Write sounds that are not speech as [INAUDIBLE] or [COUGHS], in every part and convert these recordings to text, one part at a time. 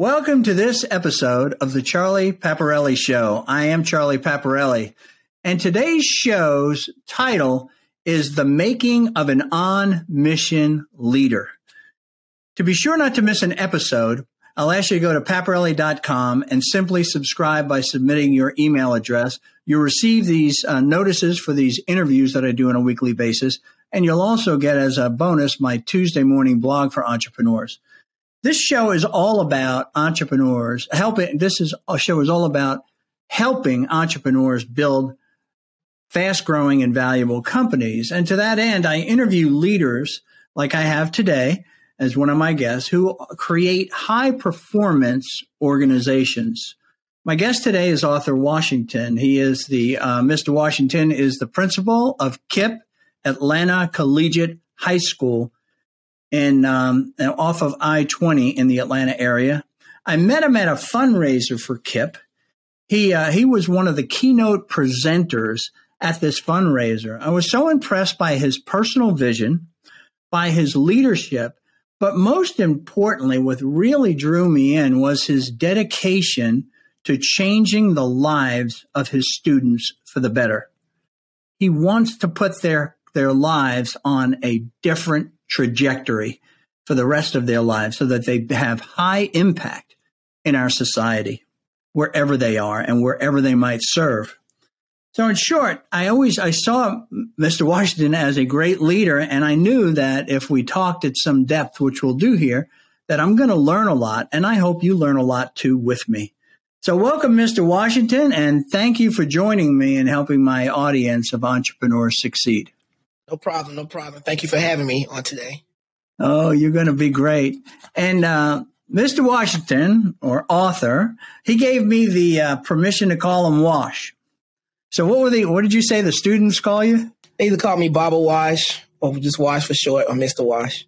Welcome to this episode of the Charlie Paparelli Show. I am Charlie Paparelli, and today's show's title is The Making of an On Mission Leader. To be sure not to miss an episode, I'll ask you to go to paparelli.com and simply subscribe by submitting your email address. You'll receive these uh, notices for these interviews that I do on a weekly basis, and you'll also get as a bonus my Tuesday morning blog for entrepreneurs. This show is all about entrepreneurs helping. This is a show is all about helping entrepreneurs build fast growing and valuable companies. And to that end, I interview leaders like I have today as one of my guests who create high performance organizations. My guest today is Arthur Washington. He is the, uh, Mr. Washington is the principal of KIPP Atlanta Collegiate High School in um, off of I twenty in the Atlanta area. I met him at a fundraiser for KIPP. He uh, he was one of the keynote presenters at this fundraiser. I was so impressed by his personal vision, by his leadership, but most importantly, what really drew me in was his dedication to changing the lives of his students for the better. He wants to put their their lives on a different trajectory for the rest of their lives so that they have high impact in our society wherever they are and wherever they might serve. So in short, I always I saw Mr. Washington as a great leader and I knew that if we talked at some depth, which we'll do here, that I'm going to learn a lot and I hope you learn a lot too with me. So welcome Mr. Washington and thank you for joining me and helping my audience of entrepreneurs succeed. No problem. No problem. Thank you for having me on today. Oh, you're going to be great. And uh, Mr. Washington, or Arthur, he gave me the uh, permission to call him Wash. So what were the? What did you say the students call you? They either call me Baba Wash or just Wash for short, or Mr. Wash.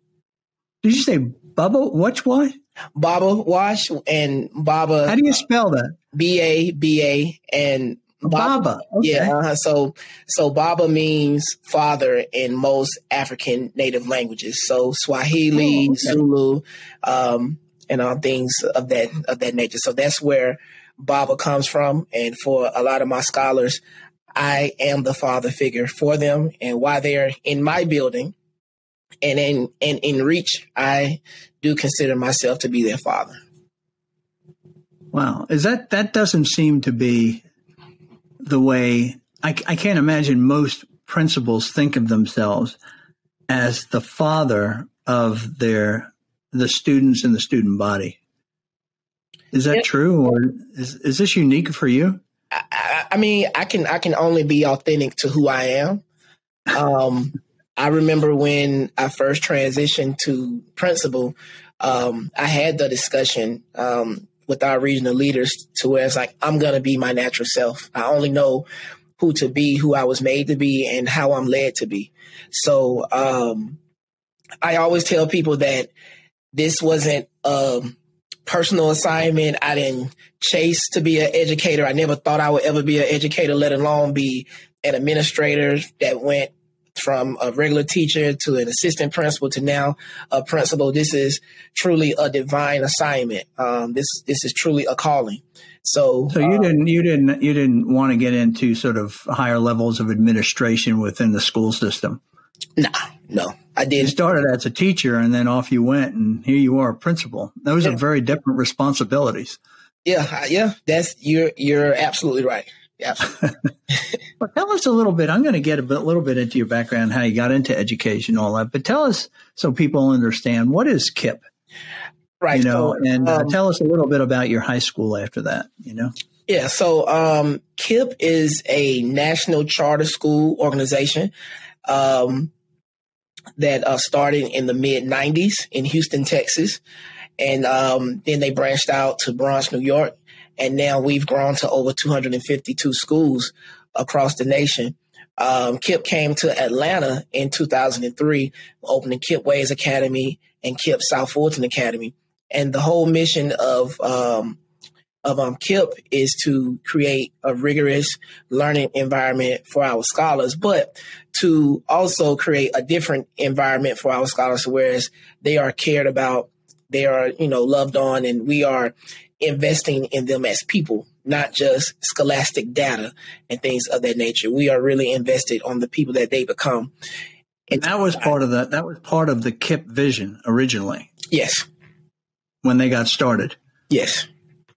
Did you say Bubba? What's what? Baba Wash and Baba. How do you spell that? B A B A and Baba. Okay. Yeah. Uh-huh. So so Baba means father in most African native languages. So Swahili, oh, okay. Zulu, um, and all things of that of that nature. So that's where Baba comes from. And for a lot of my scholars, I am the father figure for them. And while they're in my building and in and in reach, I do consider myself to be their father. Wow. Is that that doesn't seem to be the way I, I can't imagine most principals think of themselves as the father of their the students in the student body. Is that true, or is is this unique for you? I, I, mean, I can I can only be authentic to who I am. Um, I remember when I first transitioned to principal, um, I had the discussion um, with our regional leaders to where it's like I'm gonna be my natural self. I only know who to be, who I was made to be, and how I'm led to be. So um, I always tell people that this wasn't a personal assignment. I didn't chase to be an educator. I never thought I would ever be an educator, let alone be an administrator that went from a regular teacher to an assistant principal to now a principal. This is truly a divine assignment. Um, this this is truly a calling. So, so you um, didn't you didn't you didn't want to get into sort of higher levels of administration within the school system. Nah, no, I didn't. You started as a teacher and then off you went, and here you are, a principal. Those yeah. are very different responsibilities. Yeah, yeah, that's you're you're absolutely right. Yeah. [LAUGHS] well, tell us a little bit. I'm going to get a bit, little bit into your background, how you got into education, all that. But tell us so people understand what is KIPP. Right. You know, so, and uh, um, tell us a little bit about your high school after that. You know. Yeah. So um, KIPP is a national charter school organization. Um, that uh, started in the mid 90s in Houston, Texas. And um, then they branched out to Bronx, New York and now we've grown to over 252 schools across the nation. Um, KIPP came to Atlanta in 2003, opening KIPP Ways Academy and KIPP South Fulton Academy. And the whole mission of um, of um, is to create a rigorous learning environment for our scholars, but to also create a different environment for our scholars, whereas they are cared about they are, you know, loved on and we are investing in them as people, not just scholastic data and things of that nature. We are really invested on the people that they become. And that was part of the that was part of the KIPP vision originally. Yes. When they got started. Yes.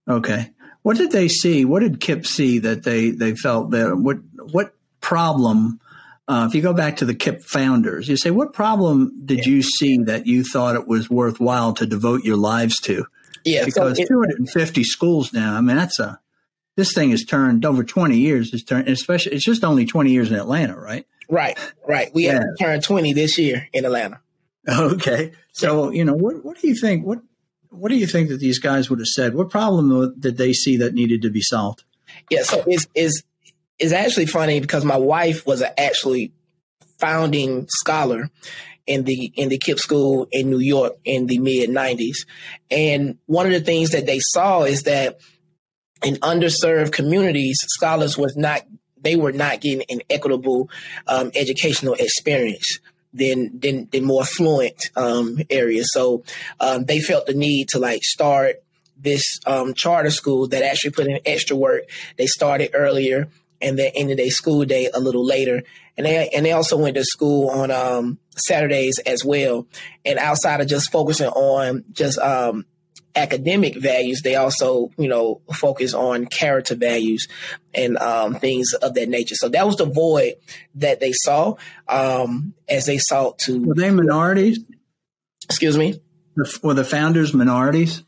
Okay. What did they see? What did KIPP see that they they felt that what what problem uh, if you go back to the KIPP founders, you say, what problem did you see that you thought it was worthwhile to devote your lives to? Yeah, because so it, 250 schools now. I mean, that's a this thing has turned over 20 years. It's turned, especially it's just only 20 years in Atlanta, right? Right, right. We yeah. turned 20 this year in Atlanta. Okay, so you know what? What do you think? What What do you think that these guys would have said? What problem did they see that needed to be solved? Yeah, so is is is actually funny because my wife was actually founding scholar in the in the KIPP school in New York in the mid 90s. And one of the things that they saw is that in underserved communities, scholars was not they were not getting an equitable um, educational experience than than, than more fluent um, areas. So um, they felt the need to like start this um, charter school that actually put in extra work. They started earlier and then ended their school day a little later. And they and they also went to school on um, Saturdays as well. And outside of just focusing on just um, academic values, they also you know focus on character values and um, things of that nature. So that was the void that they saw um, as they sought to. Were they minorities? Excuse me. Were the founders minorities?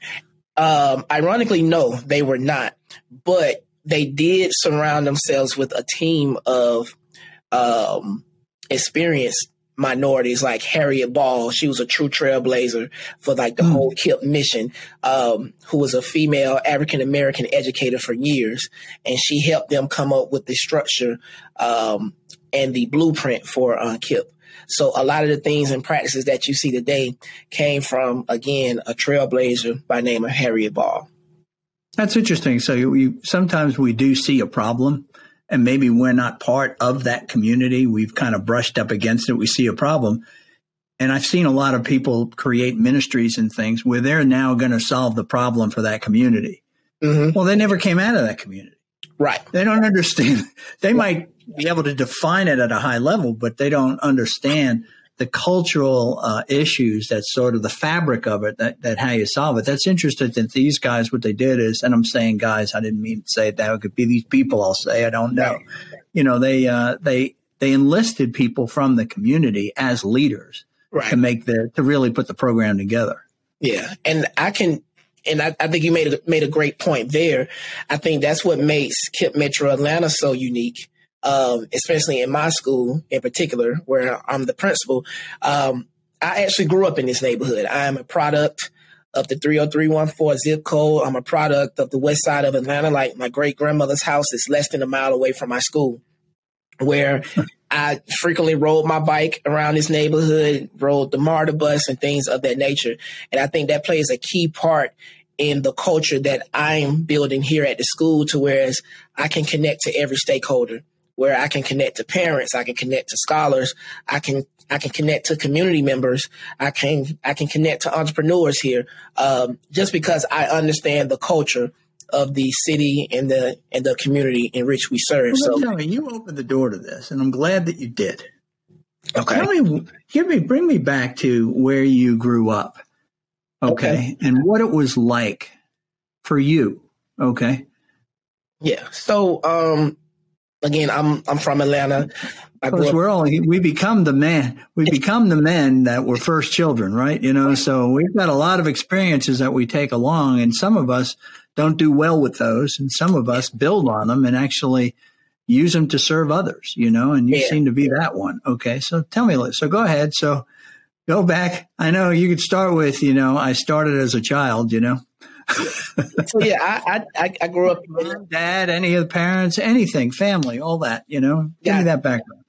Um, ironically, no, they were not. But they did surround themselves with a team of um, experienced minorities like Harriet Ball. She was a true trailblazer for like the mm. whole KIPP mission, um, who was a female African American educator for years. And she helped them come up with the structure um, and the blueprint for uh, KIPP. So a lot of the things and practices that you see today came from, again, a trailblazer by name of Harriet Ball. That's interesting. So you, sometimes we do see a problem and maybe we're not part of that community. We've kind of brushed up against it. We see a problem. And I've seen a lot of people create ministries and things where they're now going to solve the problem for that community. Mm-hmm. Well, they never came out of that community. Right. They don't understand. [LAUGHS] They might be able to define it at a high level, but they don't understand the cultural uh, issues that's sort of the fabric of it that, that how you solve it. That's interesting that these guys what they did is and i'm saying guys i didn't mean to say that it could be these people i'll say i don't know. You know they uh, they they enlisted people from the community as leaders right. to make the to really put the program together. Yeah. And i can and I, I think you made a, made a great point there. I think that's what makes KIPP Metro Atlanta so unique um, especially in my school in particular, where I'm the principal. Um, I actually grew up in this neighborhood. I am a product of the 30314 zip code. I'm a product of the west side of Atlanta. Like my great grandmother's house is less than a mile away from my school, where [LAUGHS] I frequently rode my bike around this neighborhood, rode the MARTA bus and things of that nature. And I think that plays a key part in the culture that I'm building here at the school to whereas I can connect to every stakeholder where I can connect to parents, I can connect to scholars, I can I can connect to community members, I can I can connect to entrepreneurs here, um, just because I understand the culture of the city and the and the community in which we serve. Well, so tell me, you opened the door to this, and I'm glad that you did. Okay, tell me, give me, bring me back to where you grew up. Okay, okay. and what it was like for you. Okay. Yeah. So, um, again, I'm I'm from Atlanta. I course, we're all we become the man. We become the men that were first children, right? You know, so we've got a lot of experiences that we take along, and some of us don't do well with those, and some of us build on them and actually use them to serve others. You know, and you yeah. seem to be that one. Okay, so tell me, so go ahead. So go back. I know you could start with, you know, I started as a child. You know, [LAUGHS] so yeah, I, I I grew up. Mom, dad, any of the parents, anything, family, all that. You know, give yeah. me that background.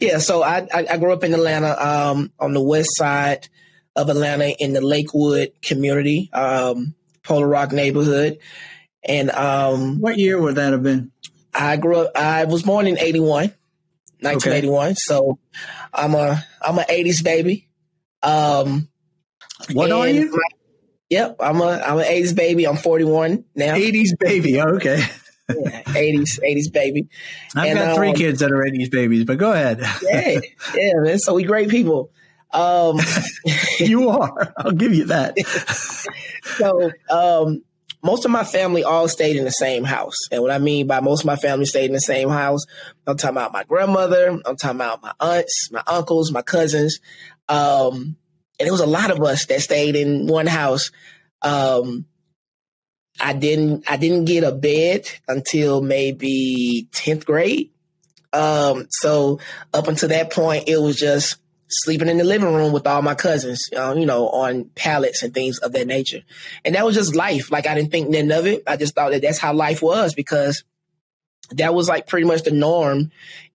Yeah, so I, I, I grew up in Atlanta, um, on the west side of Atlanta in the Lakewood community, um, Polar Rock neighborhood, and um, what year would that have been? I grew up. I was born in 81, 1981. Okay. So I'm a I'm an 80s baby. Um, what are you? My, Yep, I'm a I'm an 80s baby. I'm 41 now. 80s baby. Okay. yeah, 80s 80s baby. I've and, got three um, kids that are 80s babies, but go ahead. yeah, yeah, man. So we great people. Um, [LAUGHS] you are. I'll give you that. [LAUGHS] so um, most of my family all stayed in the same house. And what I mean by most of my family stayed in the same house, I'm talking about my grandmother, I'm talking about my aunts, my uncles, my cousins. Um, and it was a lot of us that stayed in one house. Um, I didn't I didn't get a bed until maybe 10th grade. Um, so up until that point, it was just sleeping in the living room with all my cousins, uh, you know, on pallets and things of that nature. And that was just life. Like I didn't think nothing of it. I just thought that that's how life was because that was like pretty much the norm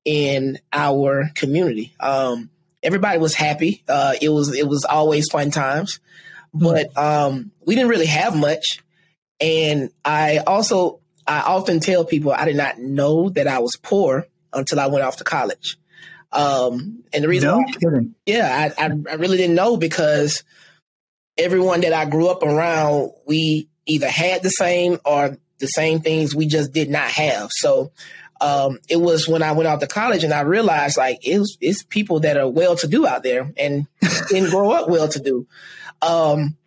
in our community. Um, everybody was happy. Uh, it was, it was always fun times, but, um, we didn't really have much. And I also, I often tell people I did not know that I was poor until I went off to college. Um, and the reason, no why, yeah, I, I, I really didn't know because everyone that I grew up around, we either had the same or the same things we just did not have. So um, it was when I went out to college and I realized like it was, it's people that are well to do out there and [LAUGHS] didn't grow up well to do. Um,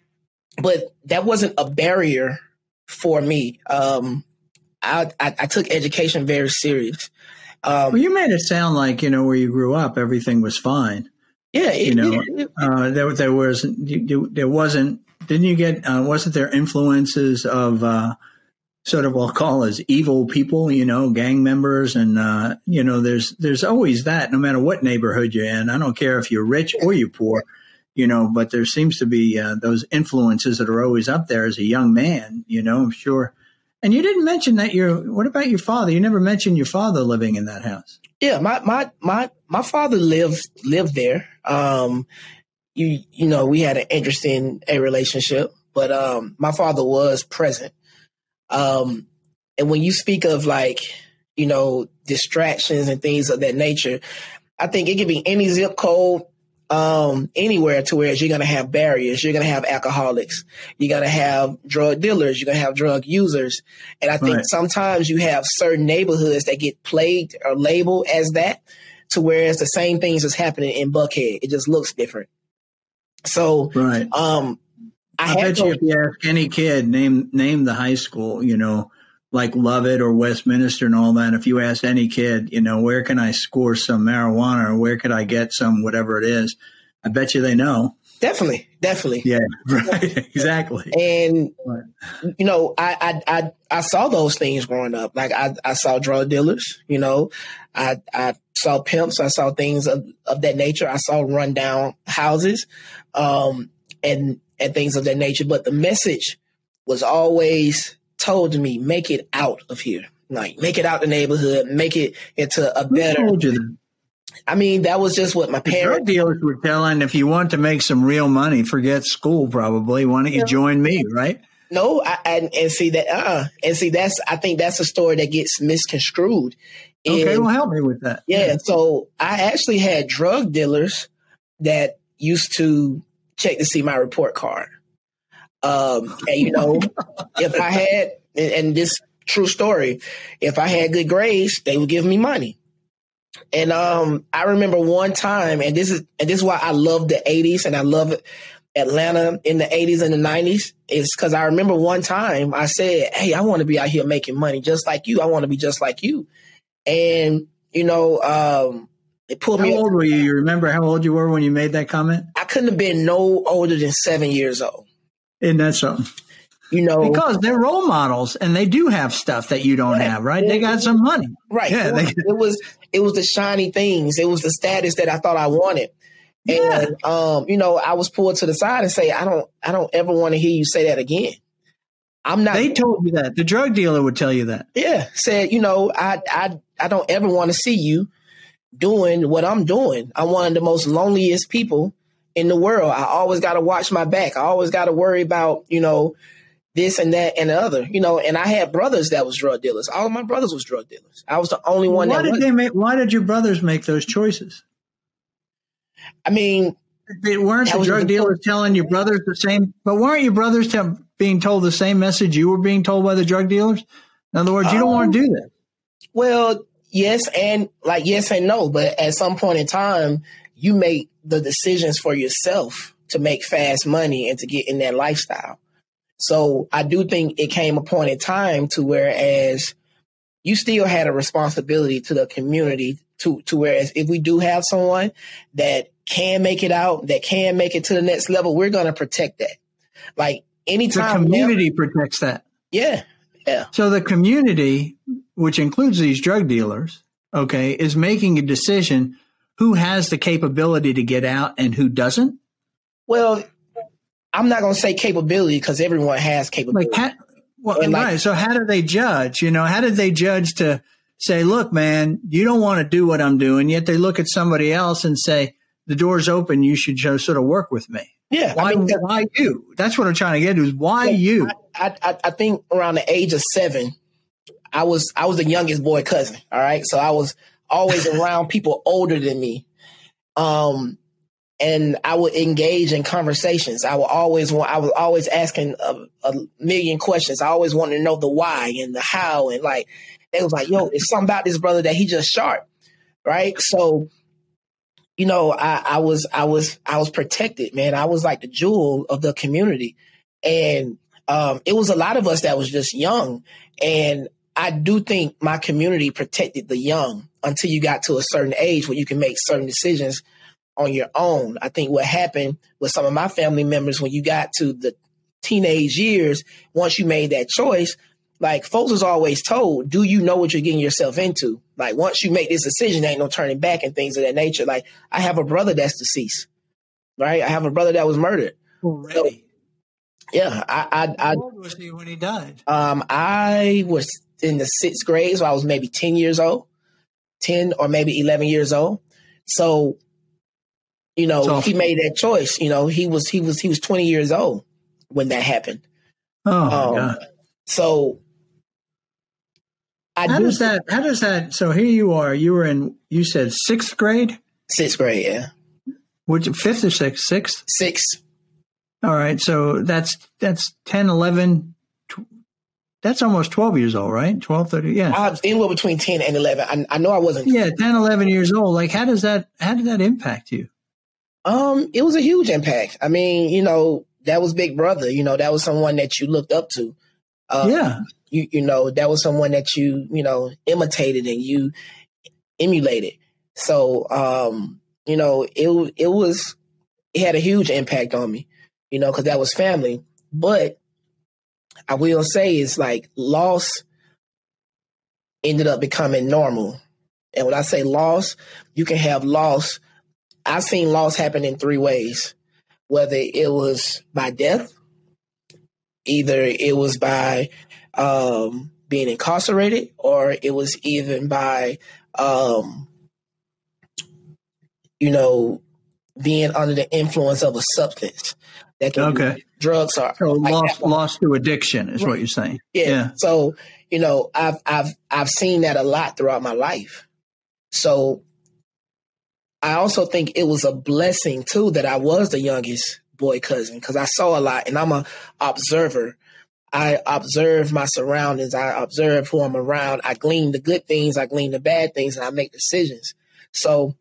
but that wasn't a barrier for me. Um, I, I, I, took education very serious. Um, well, you made it sound like you know where you grew up, everything was fine. Yeah, it, you know, it, uh, there there was there wasn't. Didn't you get? Uh, wasn't there influences of uh, sort of I'll call as evil people? You know, gang members, and uh, you know, there's there's always that. No matter what neighborhood you're in, I don't care if you're rich or you're poor. You know, but there seems to be uh, those influences that are always up there as a young man. You know, I'm sure and you didn't mention that your. What about your father? You never mentioned your father living in that house. Yeah, my my my my father lived lived there. Um, you you know we had an interesting a relationship, but um, my father was present. Um, and when you speak of like you know distractions and things of that nature, I think it could be any zip code um, anywhere to where you're going to have barriers. You're going to have alcoholics. You're going to have drug dealers. You're going to have drug users. And I think right. sometimes you have certain neighborhoods that get plagued or labeled as that to whereas the same things is happening in Buckhead. It just looks different. So, right. um, I, I bet you if you ask any kid, name, name the high school, you know, like Lovett or Westminster and all that, if you ask any kid, you know, where can I score some marijuana or where could I get some whatever it is, I bet you they know. Definitely, definitely. Yeah, [LAUGHS] right, exactly. And you know, I, I I I saw those things growing up. Like I I saw drug dealers. You know, I I saw pimps. I saw things of, of that nature. I saw rundown houses, um, and and things of that nature. But the message was always told to me, make it out of here. Like, make it out the neighborhood, make it into a better. Who told you that? I mean, that was just what my parents. Drug dealers were telling if you want to make some real money, forget school probably. Why don't you join me, right? No, I, I and see that, uh, and see that's. I think that's a story that gets misconstrued. And, okay, well, help me with that. Yeah, yeah, so I actually had drug dealers that used to check to see my report card. Um, and you know, [LAUGHS] if I had, and, and this true story, if I had good grades, they would give me money. And um, I remember one time, and this is and this is why I love the '80s and I love Atlanta in the '80s and the '90s, is because I remember one time I said, "Hey, I want to be out here making money just like you. I want to be just like you." And you know, um, it pulled how me. How old were you? You remember how old you were when you made that comment? I couldn't have been no older than seven years old. Isn't that something? You know, because they're role models and they do have stuff that you don't have, right? They got some money, right? Yeah, it was, it was it was the shiny things. It was the status that I thought I wanted. Yeah. And um, you know, I was pulled to the side and say, I don't, I don't ever want to hear you say that again. I'm not. They told you that. The drug dealer would tell you that. Yeah, said, you know, I, I, I don't ever want to see you doing what I'm doing. I'm one of the most loneliest people in the world. I always got to watch my back. I always got to worry about, you know, this and that and the other, you know, and I had brothers that was drug dealers. All of my brothers was drug dealers. I was the only one why did they make why did your brothers make those choices? I mean, They weren't the drug dealers telling your brothers the same, but weren't your brothers being told the same message you were being told by the drug dealers? In other words, you don't um, want to do that. Well, yes, and like yes and no, but at some point in time, you make the decisions for yourself to make fast money and to get in that lifestyle. So I do think it came a point in time to whereas you still had a responsibility to the community to to whereas if we do have someone that can make it out, that can make it to the next level, we're gonna protect that. Like anytime the community now, protects that. Yeah. Yeah. So the community, which includes these drug dealers, okay, is making a decision who has the capability to get out and who doesn't? Well, I'm not going to say capability because everyone has capability. Like, well, like, right. So how do they judge? You know, how did they judge to say, look, man, you don't want to do what I'm doing, yet they look at somebody else and say, the door's open. You should just sort of work with me. Yeah. Why, I mean, why you? That's what I'm trying to get to is why you? I, I, I think around the age of seven, I was, I was the youngest boy cousin. All right. So I was always [LAUGHS] around people older than me. Um, and I would engage in conversations. I would always want, I was always asking a, a, million questions. I always wanted to know the why and the how. And like, it was like, yo, it's something about this brother that he just sharp. Right. So, you know, I, I was, I was, I was protected, man. I was like the jewel of the community. And, um, it was a lot of us that was just young. And I do think my community protected the young until you got to a certain age where you can make certain decisions on your own. I think what happened with some of my family members when you got to the teenage years, once you made that choice, like folks was always told, do you know what you're getting yourself into? Like once you make this decision, ain't no turning back and things of that nature. Like I have a brother that's deceased, right? I have a brother that was murdered. So, yeah, I, I, I How old was he when he died? Um, I was in the sixth grade, so I was maybe ten years old, ten or maybe eleven years old. So you know, so, he made that choice. You know, he was he was he was 20 years old when that happened. Oh um. So I how do does that how does that so here you are, you were in you said sixth grade? Sixth grade, yeah. Which fifth or sixth? Sixth? Sixth. All right. So that's that's 10, 11, that's almost 12 years old, right? 12, 30, yeah. I was anywhere between 10 and 11. I, I know I wasn't. Yeah, 10, 11 years old. Like, how does that, how did that impact you? Um, it was a huge impact. I mean, you know, that was Big Brother. You know, that was someone that you looked up to. Um, yeah. You you know that was someone that you you know imitated and you emulated. So um, you know it it was it had a huge impact on me. You know, because that was family. But I will say it's like loss ended up becoming normal. And when I say loss, you can have loss I've seen loss happen in three ways. Whether it was by death, either it was by um, being incarcerated, or it was even by, um, you know, being under the influence of a substance. That can okay. drugs are so like lost, lost to addiction is right. what you're saying. Yeah. yeah. So you know, I've I've I've seen that a lot throughout my life. So I also think it was a blessing too that I was the youngest boy cousin because I saw a lot and I'm a observer. I observe my surroundings. I observe who I'm around. I glean the good things. I glean the bad things, and I make decisions. So,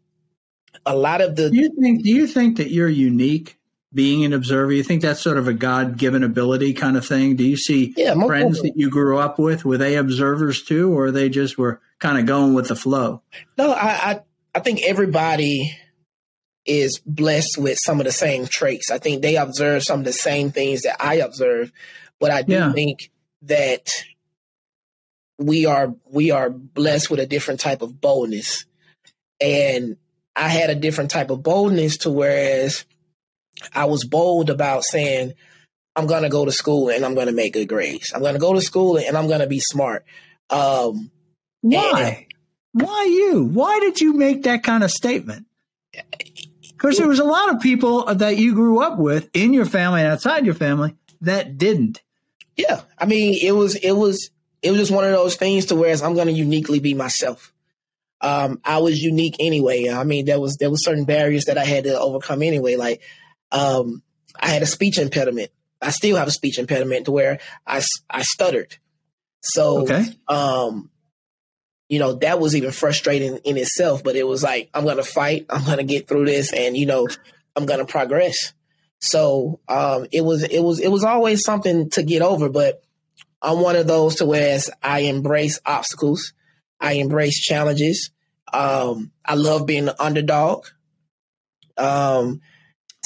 a lot of the. Do you think? Do you think that you're unique being an observer? You think that's sort of a God given ability kind of thing? Do you see yeah, friends that you grew up with? Were they observers too, or they just were kind of going with the flow? No, I, I I think everybody is blessed with some of the same traits. I think they observe some of the same things that I observe, but I do yeah. think that we are we are blessed with a different type of boldness. And I had a different type of boldness to whereas I was bold about saying, I'm gonna go to school and I'm gonna make good grades. I'm gonna go to school and I'm gonna be smart. Um, Why? Why you? Why did you make that kind of statement? Because there was a lot of people that you grew up with in your family and outside your family that didn't. Yeah, I mean, it was it was it was just one of those things to where I'm going to uniquely be myself. um, I was unique anyway. I mean, there was there was certain barriers that I had to overcome anyway. Like um, I had a speech impediment. I still have a speech impediment to where I I stuttered. So okay. um, you know, that was even frustrating in itself, but it was like, I'm going to fight. I'm going to get through this and, you know, I'm going to progress. So, um, it was, it was, it was always something to get over, but I'm one of those to where I embrace obstacles. I embrace challenges. Um, I love being an underdog. Um,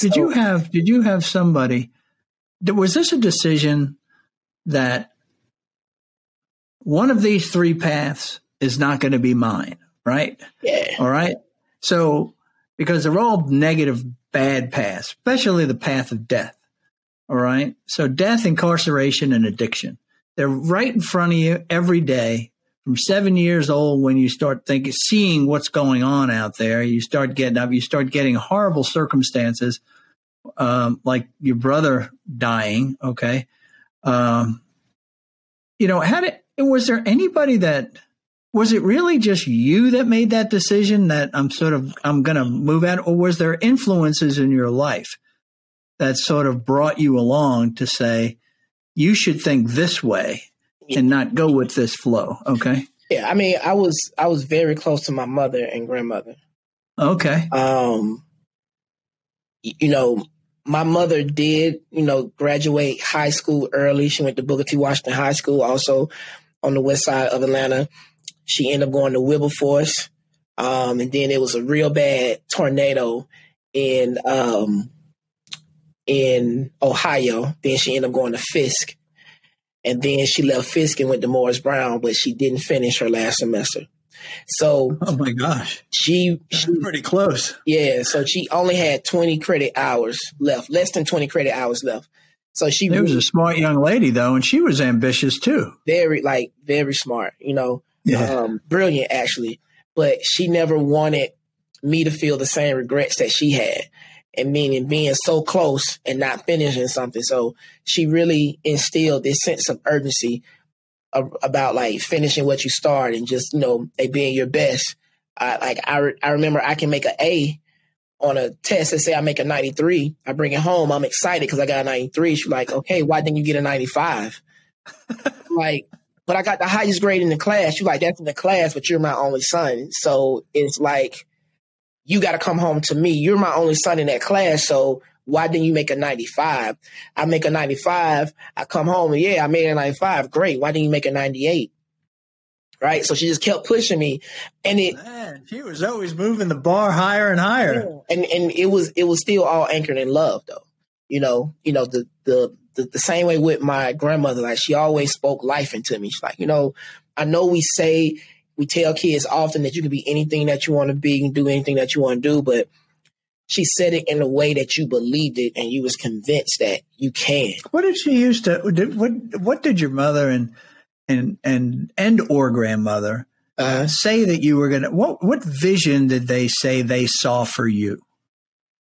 did so, you have, did you have somebody, was this a decision that one of these three paths is not going to be mine, right? Yeah. All right. So, because they're all negative, bad paths, especially the path of death. All right. So, death, incarceration, and addiction. They're right in front of you every day from seven years old when you start thinking, seeing what's going on out there. You start getting up, you start getting horrible circumstances, um, like your brother dying. Okay. Um, you know, was there anybody that, was it really just you that made that decision that I'm sort of I'm going to move out, or was there influences in your life that sort of brought you along to say you should think this way and not go with this flow? Okay. Yeah, I mean, I was I was very close to my mother and grandmother. Okay. Um, you know, my mother did, you know, graduate high school early. She went to Booker T. Washington High School, also on the west side of Atlanta. She ended up going to Wilberforce. Um, and then it was a real bad tornado in um, in Ohio. Then she ended up going to Fisk. And then she left Fisk and went to Morris Brown, but she didn't finish her last semester. So, oh my gosh, she, she pretty close. Yeah, so she only had twenty credit hours left, less than twenty credit hours left. So she it was a smart young lady though, and she was ambitious too. Very like very smart, you know yeah. um, brilliant actually, but she never wanted me to feel the same regrets that she had. And meaning being so close and not finishing something. So she really instilled this sense of urgency of, about like finishing what you start and just, you know, like being your best. I, like I, re- I remember I can make an A on a test and say I make a 93. I bring it home. I'm excited because I got a 93. She's like, okay, why didn't you get a 95? [LAUGHS] like, but I got the highest grade in the class. You like that's in the class, but you're my only son. So it's like you got to come home to me. You're my only son in that class. So why didn't you make a 95? I make a 95. I come home and yeah, I made a 95. Great. Why didn't you make a 98? Right. So she just kept pushing me and it, Man, she was always moving the bar higher and higher. And, and it was, it was still all anchored in love though. You know, you know, the, the, the, the same way with my grandmother. Like she always spoke life into me. She's like, you know, I know we say we tell kids often that you can be anything that you want to be and do anything that you want to do, but she said it in a way that you believed it and you was convinced that you can. What did she used to? What What did your mother and and and and or grandmother uh, say that you were gonna? What What vision did they say they saw for you?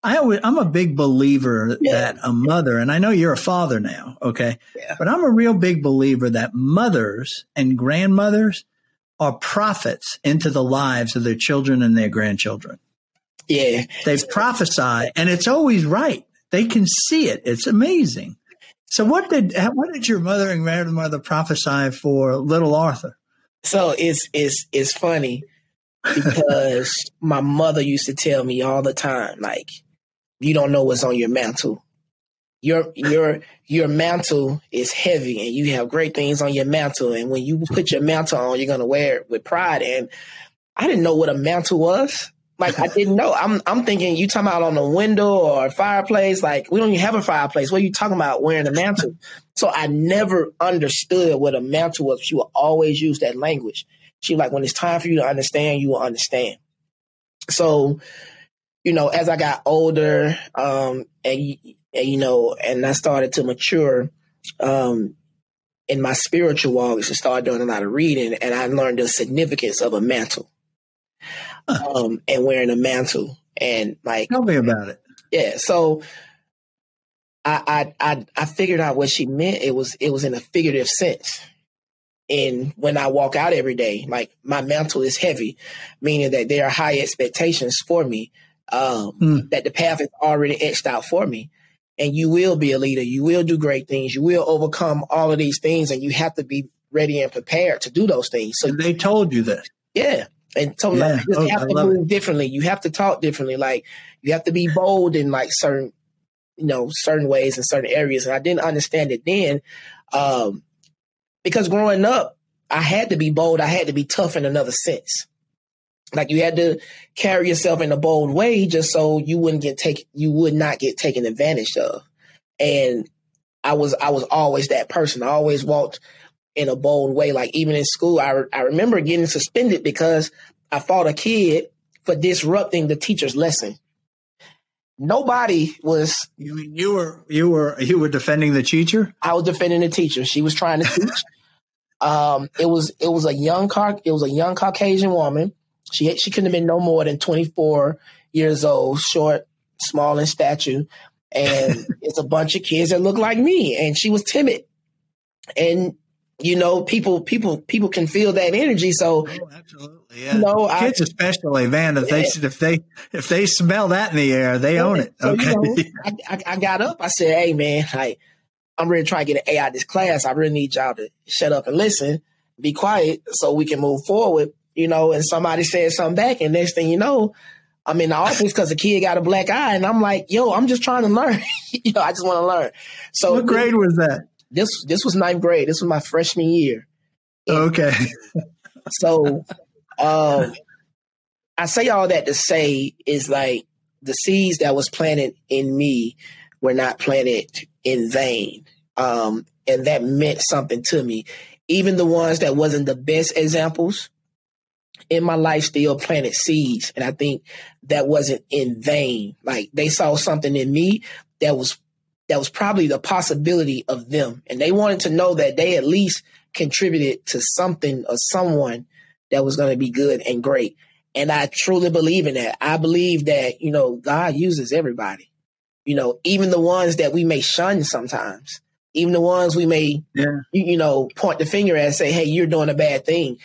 I always, I'm a big believer yeah. that a mother, and I know you're a father now, okay? Yeah. But I'm a real big believer that mothers and grandmothers are prophets into the lives of their children and their grandchildren. Yeah. They prophesy, and it's always right. They can see it. It's amazing. So, what did what did your mother and grandmother prophesy for little Arthur? So it's it's it's funny because [LAUGHS] my mother used to tell me all the time, like, you don't know what's on your mantle. Your your your mantle is heavy and you have great things on your mantle. And when you put your mantle on, you're gonna wear it with pride. And I didn't know what a mantle was. Like I didn't know. I'm I'm thinking you talking about on a window or a fireplace. Like we don't even have a fireplace. What are you talking about wearing a mantle? so I never understood what a mantle was. She would always use that language. She like when it's time for you to understand, you will understand. So you know, as I got older, um, and, and you know, and I started to mature, um, in my spiritual walk, I started doing a lot of reading, and I learned the significance of a mantle, um, and wearing a mantle, and like, tell me about it. Yeah, so I, I I I figured out what she meant. It was it was in a figurative sense, And when I walk out every day. Like my mantle is heavy, meaning that there are high expectations for me. Um, mm. That the path is already etched out for me, and you will be a leader. You will do great things. You will overcome all of these things, and you have to be ready and prepared to do those things. So and they told you this, yeah. And so yeah. like, you oh, have to move it. differently. You have to talk differently. Like you have to be bold in like certain, you know, certain ways in certain areas. And I didn't understand it then. Um, because growing up, I had to be bold. I had to be tough in another sense. Like you had to carry yourself in a bold way just so you wouldn't get taken, you would not get taken advantage of. And I was, I was always that person. I always walked in a bold way. Like even in school, I, I remember getting suspended because I fought a kid for disrupting the teacher's lesson. Nobody was. You you were you were you were defending the teacher. I was defending the teacher. She was trying to teach. [LAUGHS] um, it was it was a young car. It was a young Caucasian woman. She she couldn't have been no more than twenty four years old, short, small in stature, and [LAUGHS] it's a bunch of kids that look like me. And she was timid, and you know, people, people, people can feel that energy. So, oh, absolutely, yeah. You know, kids I, especially, man, if yeah. they if they if they smell that in the air, they yeah. own it. So, okay, you know, [LAUGHS] I, I, I, got up. I said, "Hey, man, like, I'm really trying to get an A out of this class. I really need y'all to shut up and listen, be quiet, so we can move forward." You know, and somebody said something back, and next thing you know, I'm in the office because the kid got a black eye, and I'm like, "Yo, I'm just trying to learn. [LAUGHS] you know, I just want to learn." So, what grade was that? This this was ninth grade. This was my freshman year. And okay. [LAUGHS] so um I say all that to say is like the seeds that was planted in me were not planted in vain. Um and that meant something to me. Even the ones that wasn't the best examples in my life still planted seeds. And I think that wasn't in vain. Like they saw something in me that was that was probably the possibility of them. And they wanted to know that they at least contributed to something or someone that was going to be good and great. And I truly believe in that. I believe that, you know, God uses everybody, you know, even the ones that we may shun sometimes, even the ones we may, yeah. you, know, point the finger at and say, Hey, you're doing a bad thing.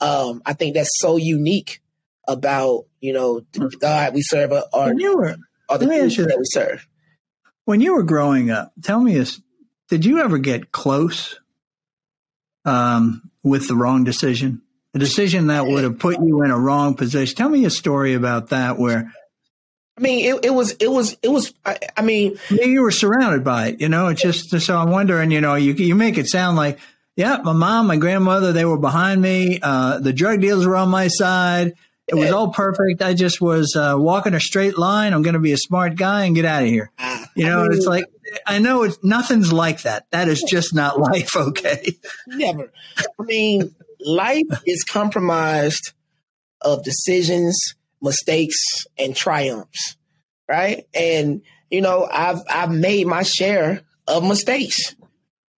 Um, I think that's so unique about, you know, God we serve or, or, or the people that we serve. When you were growing up, tell me this: Did you ever get close um, with the wrong decision? A decision that would have put you in a wrong position. Tell me a story about that where I mean, it, it was, it was, it was. I, I mean, you were surrounded by it. You know, it's just so I'm wondering. You know, you you make it sound like, yeah, my mom, my grandmother, they were behind me. Uh, the drug dealers were on my side. It was all perfect. I just was uh, walking a straight line. I'm going to be a smart guy and get out of here. Ah, you know, I mean, it's like I know it's nothing's like that. That is just not [LAUGHS] life. Okay, never. I mean, life is compromised of decisions, mistakes, and triumphs. Right, and you know, I've I've made my share of mistakes.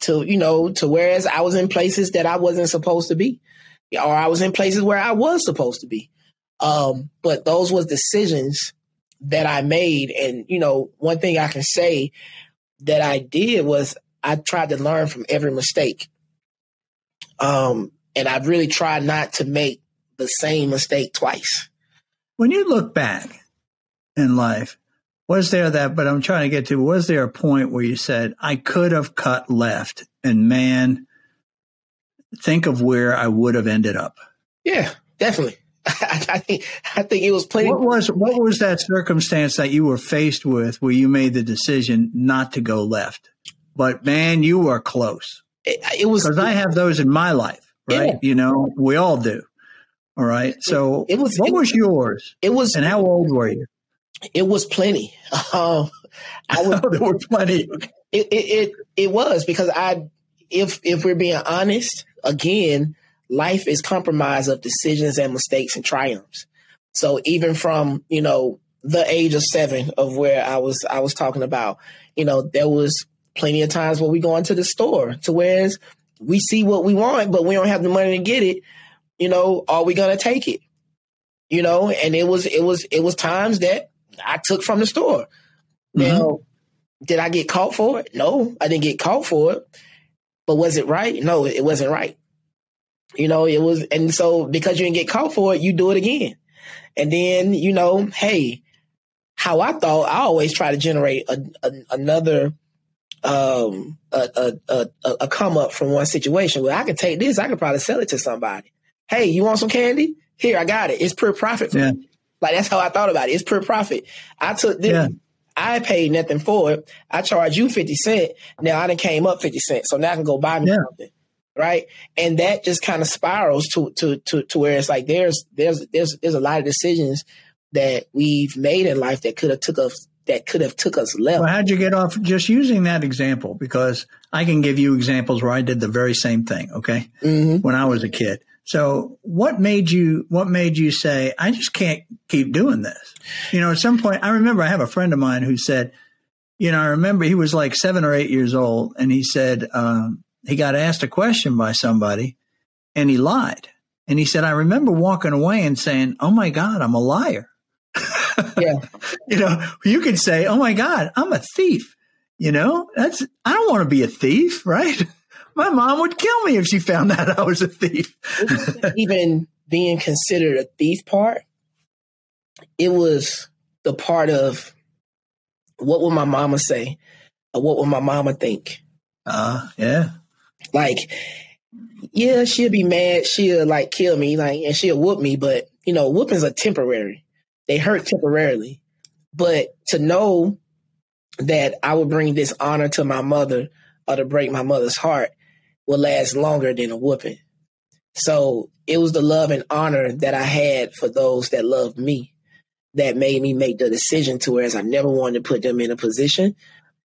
To you know, to whereas I was in places that I wasn't supposed to be, or I was in places where I was supposed to be. Um, but those was decisions that I made. And, you know, one thing I can say that I did was I tried to learn from every mistake. Um, and I really tried not to make the same mistake twice. When you look back in life, was there that, but I'm trying to get to, was there a point where you said, I could have cut left and man, think of where I would have ended up? Yeah, definitely. [LAUGHS] I think I think it was plenty. What was what was that circumstance that you were faced with where you made the decision not to go left? But man, you were close. It, it was because I have those in my life, right? Yeah. You know, we all do. All right. So it, it was. What it, was yours? It was. And how old were you? It was plenty. [LAUGHS] Um, I was, [LAUGHS] there were plenty. It, it it it was because I, if if we're being honest, again, life is compromised of decisions and mistakes and triumphs. So even from, you know, the age of seven of where I was I was talking about, you know, there was plenty of times where we go into the store to whereas we see what we want, but we don't have the money to get it, you know, are we gonna take it? You know, and it was it was it was times that I took from the store. Mm-hmm. Now, did I get caught for it? No, I didn't get caught for it. But was it right? No, it wasn't right You know, it was, and so because you didn't get caught for it, you do it again. And then, you know, hey, how I thought, I always try to generate a, a, another um, a, a, a, a come up from one situation. where I could take this, I could probably sell it to somebody. Hey, you want some candy? Here, I got it. It's pure profit for yeah. me. Like that's how I thought about it. It's pure profit. I took this. Yeah. I paid nothing for it. I charge you 50 cent. Now I done came up 50 cents. So now I can go buy me yeah. something. Right. And that just kind of spirals to, to, to, to where it's like there's, there's, there's, there's a lot of decisions that we've made in life that could have took us that could have took us left. Well, how'd you get off just using that example? Because I can give you examples where I did the very same thing. Okay, mm-hmm. when I was a kid. So what made you what made you say I just can't keep doing this? You know, at some point I remember I have a friend of mine who said, you know, I remember he was like seven or eight years old, and he said um, he got asked a question by somebody, and he lied, and he said I remember walking away and saying, "Oh my God, I'm a liar." [LAUGHS] yeah. you know, you could say, "Oh my God, I'm a thief." You know, that's I don't want to be a thief, right? [LAUGHS] My mom would kill me if she found out I was a thief. [LAUGHS] even being considered a thief part, it was the part of what would my mama say, or what would my mama think. Uh, yeah. Like, yeah, she'll be mad. She'll like kill me, like, and she'll whoop me. But you know, whoopings are temporary they hurt temporarily. But to know that I would bring this honor to my mother or to break my mother's heart will last longer than a whooping. So it was the love and honor that I had for those that loved me that made me make the decision to whereas I never wanted to put them in a position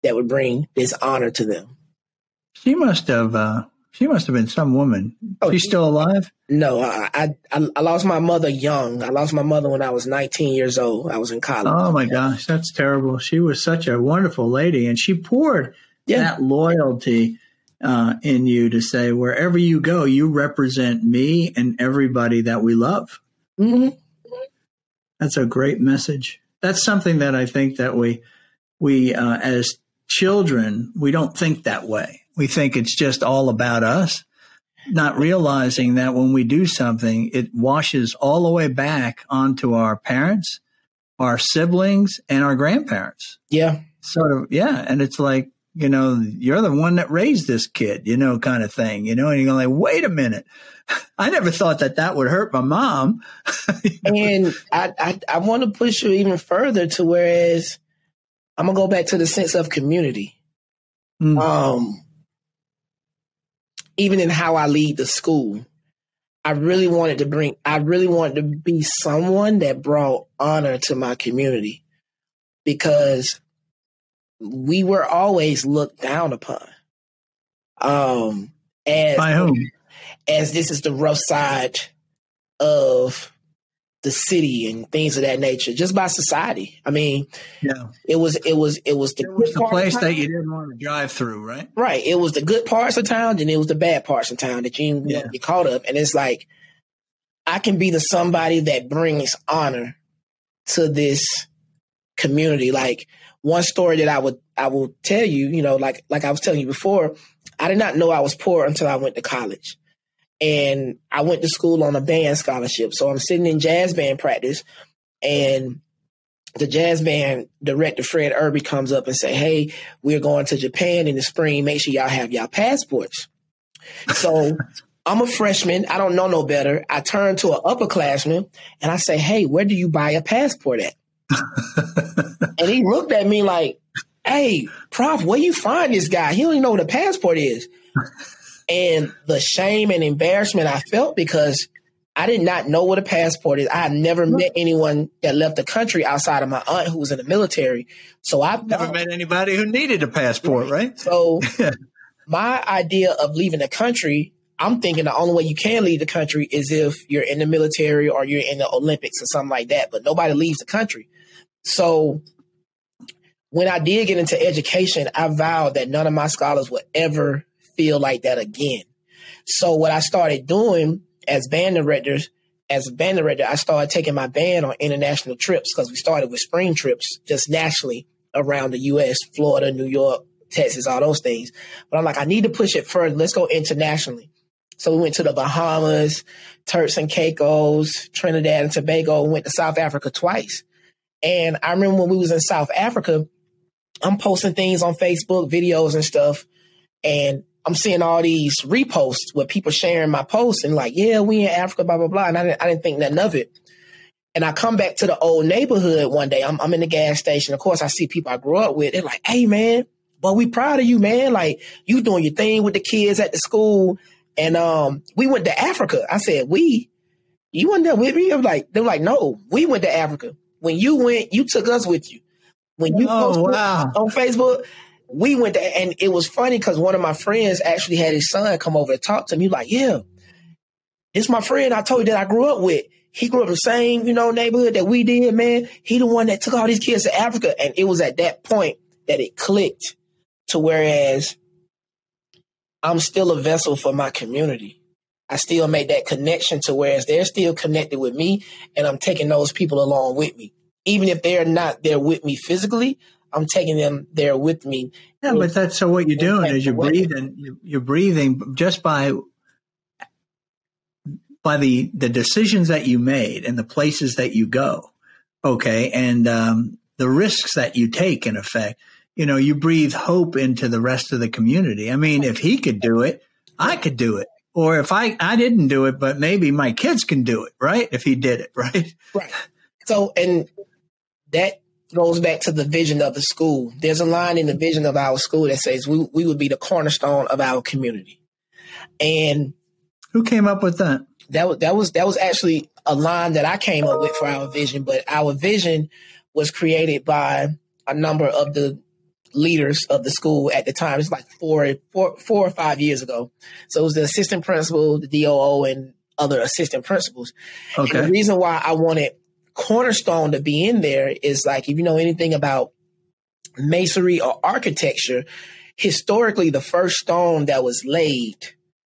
that would bring dishonor to them. She must have uh, she must have been some woman. Oh, She's still alive? No, I, I, I lost my mother young. I lost my mother when I was 19 years old. I was in college. Oh my gosh, that's terrible. She was such a wonderful lady, and she poured yeah. that loyalty uh, in you to say, wherever you go, you represent me and everybody that we love. Mm-hmm. That's a great message. That's something that I think that we we uh, as children we don't think that way we think it's just all about us, not realizing that when we do something, it washes all the way back onto our parents, our siblings, and our grandparents. Yeah. Sort of, yeah. And it's like, you know, you're the one that raised this kid, you know, kind of thing, you know, and you're like, wait a minute. [LAUGHS] I never thought that that would hurt my mom. [LAUGHS] and I, I, I want to push you even further to whereas I'm gonna go back to the sense of community. Mm. Um, even in how I lead the school, I really wanted to bring, I really wanted to be someone that brought honor to my community because we were always looked down upon. Um, as, By whom? As this is the rough side of the city and things of that nature, just by society. I mean, yeah, it was it was it was the, it was the place that you didn't want to drive through, right? Right. It was the good parts of town, and it was the bad parts of town that you yeah. get caught up. And it's like I can be the somebody that brings honor to this community. Like one story that I would I will tell you, you know, like like I was telling you before, I did not know I was poor until I went to college and I went to school on a band scholarship. So I'm sitting in jazz band practice, and the jazz band director Fred Irby comes up and say, "Hey, we're going to Japan in the spring. Make sure y'all have y'all passports." So [LAUGHS] I'm a freshman. I don't know no better. I turn to an upperclassman and I say, "Hey, where do you buy a passport at?" [LAUGHS] and he looked at me like, "Hey, prof, where you find this guy? He don't even know what a passport is." And the shame and embarrassment I felt because I did not know what a passport is. I had never met anyone that left the country outside of my aunt who was in the military. So I've never met anybody who needed a passport, right? [LAUGHS] So my idea of leaving the country, I'm thinking the only way you can leave the country is if you're in the military or you're in the Olympics or something like that. But nobody leaves the country. So when I did get into education, I vowed that none of my scholars would ever feel like that again. So what I started doing as band directors, as a band director, I started taking my band on international trips because we started with spring trips just nationally around the U.S., Florida, New York, Texas, all those things. But I'm like, I need to push it further. Let's go internationally. So we went to the Bahamas, Turks and Caicos, Trinidad and Tobago, and went to South Africa twice. And I remember when we was in South Africa, I'm posting things on Facebook, videos and stuff, and I'm seeing all these reposts with people sharing my posts and like, yeah, we in Africa, blah blah blah. And I didn't, I didn't think nothing of it. And I come back to the old neighborhood one day. I'm, I'm in the gas station. Of course, I see people I grew up with. They're like, hey man, but we proud of you, man. Like you doing your thing with the kids at the school. And um, we went to Africa. I said, we, you went there with me? I'm like, they're like, no, we went to Africa. When you went, you took us with you. When you oh, wow. on Facebook, we went there, and it was funny because one of my friends actually had his son come over and talk to me. Like, yeah, it's my friend I told you that I grew up with. He grew up the same, you know, neighborhood that we did, man. He the one that took all these kids to Africa. And it was at that point that it clicked to whereas I'm still a vessel for my community. I still made that connection to whereas they're still connected with me and I'm taking those people along with me. Even if they're not there with me physically, I'm taking them there with me. Yeah, but that's so what you're doing is you're breathing, you're breathing just by by the the decisions that you made and the places that you go. Okay, and um, the risks that you take, in effect, you know, you breathe hope into the rest of the community. I mean, if he could do it, I could do it. Or if I I didn't do it, but maybe my kids can do it, right? If he did it, [LAUGHS] right? Right. So, and that goes back to the vision of the school. There's a line in the vision of our school that says we, we would be the cornerstone of our community. And who came up with that? That was that was that was actually a line that I came up with for our vision, but our vision was created by a number of the leaders of the school at the time. It's like four, four, four or five years ago. So it was the assistant principal, the DOO, and other assistant principals. Okay. And the reason why I wanted cornerstone to be in there is like if you know anything about masonry or architecture, historically the first stone that was laid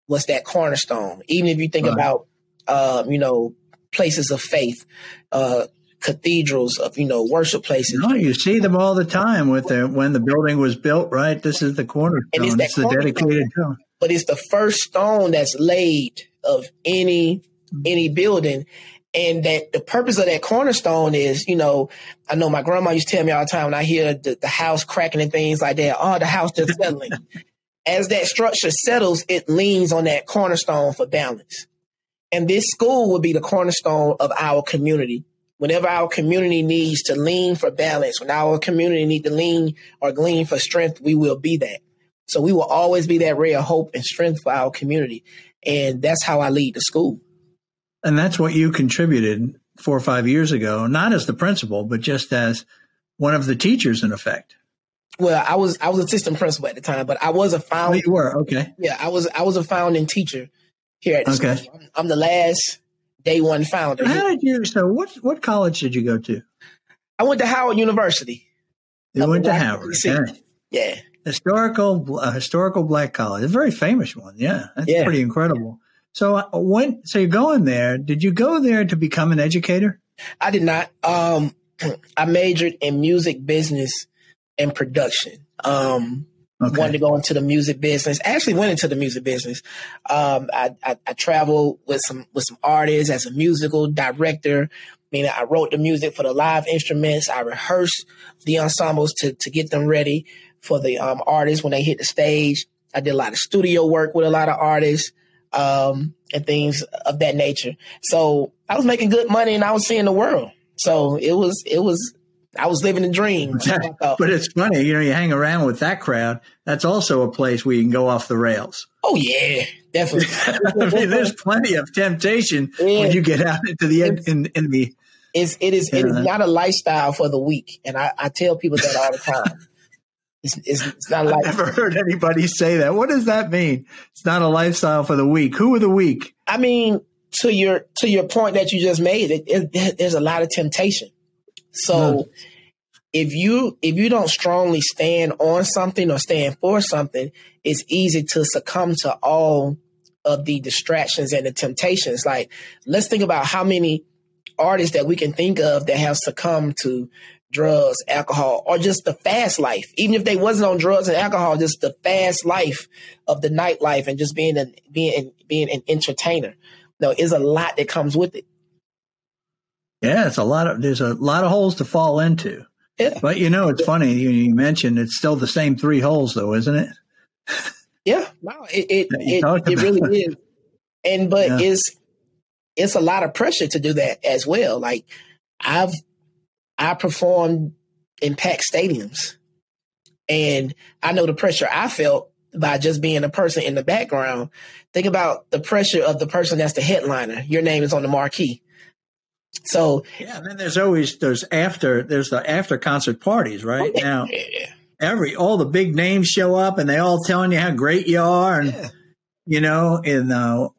was that cornerstone. Even if you think right. about um, you know places of faith, uh, cathedrals of you know worship places. No, you see them all the time with the when the building was built. Right, this is the cornerstone. And it's, it's the dedicated stone. But it's the first stone that's laid of any any building, and that the purpose of that cornerstone is, you know, I know my grandma used to tell me all the time when I hear the, the house cracking and things like that, oh, the house just settling. [LAUGHS] As that structure settles, it leans on that cornerstone for balance. And this school will be the cornerstone of our community. Whenever our community needs to lean for balance, when our community need to lean or glean for strength, we will be that. So we will always be that ray of hope and strength for our community. And that's how I lead the school. And that's what you contributed four or five years ago, not as the principal, but just as one of the teachers in effect. Well, I was I was assistant principal at the time, but I was a founding. Oh, you were okay. Yeah, I was I was a founding teacher here at the okay. school. I'm, I'm, the last day one founder. How did you? So what what college did you go to? I went to Howard University. You went to Howard. Okay. Yeah. Historical uh, historical black college, a very famous one. Yeah, that's yeah. pretty incredible. So uh, when so you're going there? Did you go there to become an educator? I did not. Um, [CLEARS THROAT] I majored in music business and production. Um, okay. wanted to go into the music business. Actually, went into the music business. Um, I, I, I traveled with some with some artists as a musical director. Meaning, I wrote the music for the live instruments. I rehearsed the ensembles to to get them ready for the um, artists when they hit the stage. I did a lot of studio work with a lot of artists um, and things of that nature. So I was making good money and I was seeing the world. So it was it was I was living a dream. [LAUGHS] but it's funny, you know, you hang around with that crowd. That's also a place where you can go off the rails. Oh yeah, definitely. [LAUGHS] I mean, there's plenty of temptation yeah. when you get out into the in, in, in the. It's, it is it is not a lifestyle for the weak, and I, I tell people that all the time. It's, it's, it's not like I've never heard anybody say that. What does that mean? It's not a lifestyle for the weak. Who are the weak? I mean, to your to your point that you just made, it, it, there's a lot of temptation. So hmm. if you if you don't strongly stand on something or stand for something, it's easy to succumb to all of the distractions and the temptations. Like let's think about how many artists that we can think of that have succumbed to drugs, alcohol, or just the fast life. Even if they wasn't on drugs and alcohol, just the fast life of the nightlife and just being an being being an entertainer. No, is a lot that comes with it. Yeah, it's a lot of there's a lot of holes to fall into. Yeah. But you know, it's funny you, you mentioned it's still the same three holes though, isn't it? Yeah, no, it it, it, it, really is. And but yeah. it's it's a lot of pressure to do that as well. Like I've I performed in packed stadiums. And I know the pressure I felt by just being a person in the background. Think about the pressure of the person that's the headliner. Your name is on the marquee. So yeah, and then there's always there's after there's the after concert parties right oh, now. Every all the big names show up and they all telling you how great you are and yeah. you know and uh,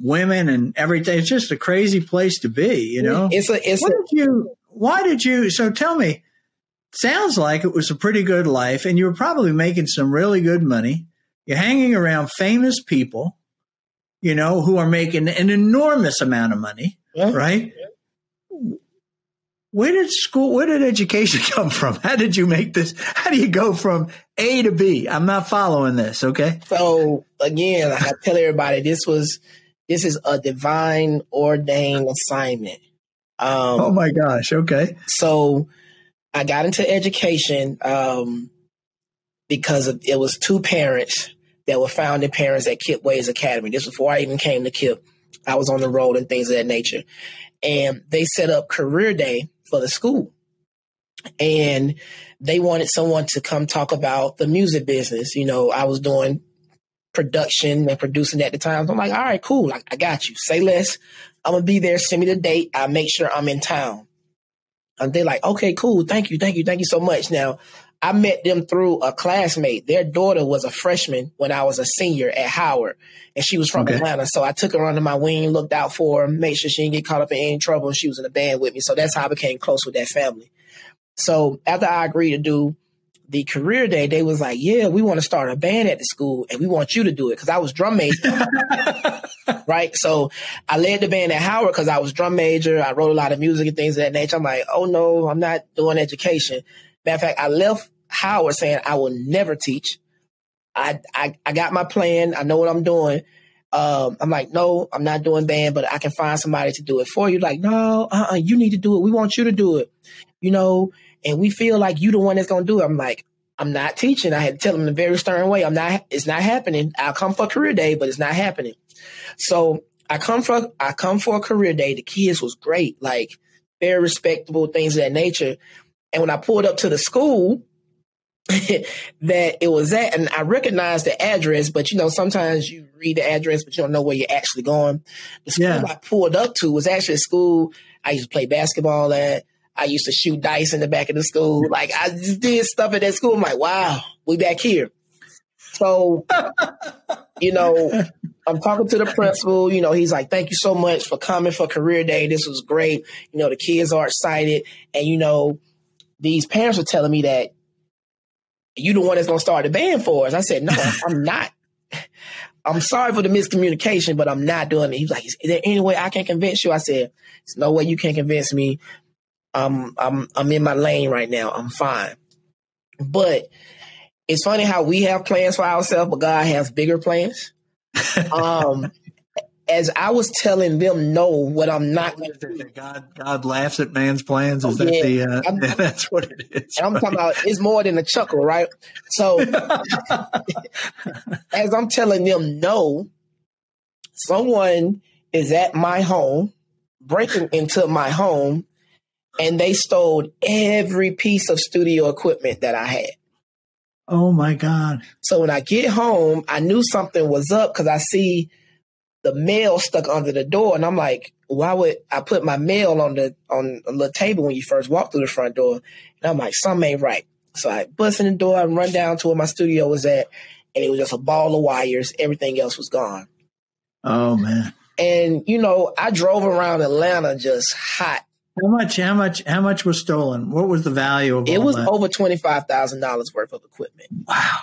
women and everything. It's just a crazy place to be. You know, it's a it's what a, did you why did you? So tell me, sounds like it was a pretty good life and you were probably making some really good money. You're hanging around famous people, you know, who are making an enormous amount of money, yeah. right? Yeah. Where did school, where did education [LAUGHS] come from? How did you make this? How do you go from A to B? I'm not following this. Okay. So again, I tell everybody this was, this is a divine ordained assignment. Um, oh my gosh. Okay. So I got into education um, because of, it was two parents that were founding parents at KIPP Ways Academy. This was before I even came to KIPP. I was on the road and things of that nature. And they set up career day for the school. And they wanted someone to come talk about the music business. You know, I was doing production and producing at the time. So I'm like, all right, cool. I, I got you. Say less. I'm gonna be there. Send me the date. I make sure I'm in town. And they're like, okay, cool. Thank you. Thank you. Thank you so much. Now, I met them through a classmate. Their daughter was a freshman when I was a senior at Howard, and she was from okay. Atlanta. So I took her under my wing, looked out for her, made sure she didn't get caught up in any trouble, and she was in the band with me. So that's how I became close with that family. So after I agreed to do the career day, they was like, "Yeah, we want to start a band at the school, and we want you to do it." Because I was drum major, [LAUGHS] right? So I led the band at Howard because I was drum major. I wrote a lot of music and things of that nature. I'm like, "Oh no, I'm not doing education." Matter of fact, I left Howard saying I will never teach. I I, I got my plan. I know what I'm doing. Um, I'm like, no, I'm not doing band, but I can find somebody to do it for you. Like, no, uh-uh, you need to do it. We want you to do it. You know, and we feel like you the one that's gonna do it. I'm like, I'm not teaching. I had to tell them in a very stern way. I'm not. It's not happening. I'll come for career day, but it's not happening. So I come for I come for a career day. The kids was great, like very respectable things of that nature. And when I pulled up to the school [LAUGHS] that it was at, and I recognized the address, but you know sometimes you read the address, but you don't know where you're actually going. The school yeah. I pulled up to was actually a school I used to play basketball at. I used to shoot dice in the back of the school. Like I just did stuff at that school. I'm like, wow, we back here. So, [LAUGHS] you know, I'm talking to the principal. You know, he's like, thank you so much for coming for career day. This was great. You know, the kids are excited. And, you know, these parents are telling me that you the one that's going to start the band for us. I said, no, [LAUGHS] I'm not. I'm sorry for the miscommunication, but I'm not doing it. He's like, is there any way I can convince you? I said, there's no way you can convince me. I'm I'm I'm in my lane right now. I'm fine. But it's funny how we have plans for ourselves, but God has bigger plans. um, [LAUGHS] as I was telling them no, what I'm not going to do. God, God laughs at man's plans. Is oh, that the? [LAUGHS] Uh, yeah, [LAUGHS] that's what it is. I'm right? talking about. It's more than a chuckle, right? So, as I'm telling them no, someone is at my home, breaking into my home, and they stole every piece of studio equipment that I had. Oh my God. So when I get home, I knew something was up because I see the mail stuck under the door. And I'm like, why would I put my mail on the on the table when you first walk through the front door? And I'm like, something ain't right. So I bust in the door and run down to where my studio was at, and it was just a ball of wires. Everything else was gone. Oh man. And you know, I drove around Atlanta just hot how much? How much? How much was stolen? What was the value of it? It was that? over twenty five thousand dollars worth of equipment. Wow!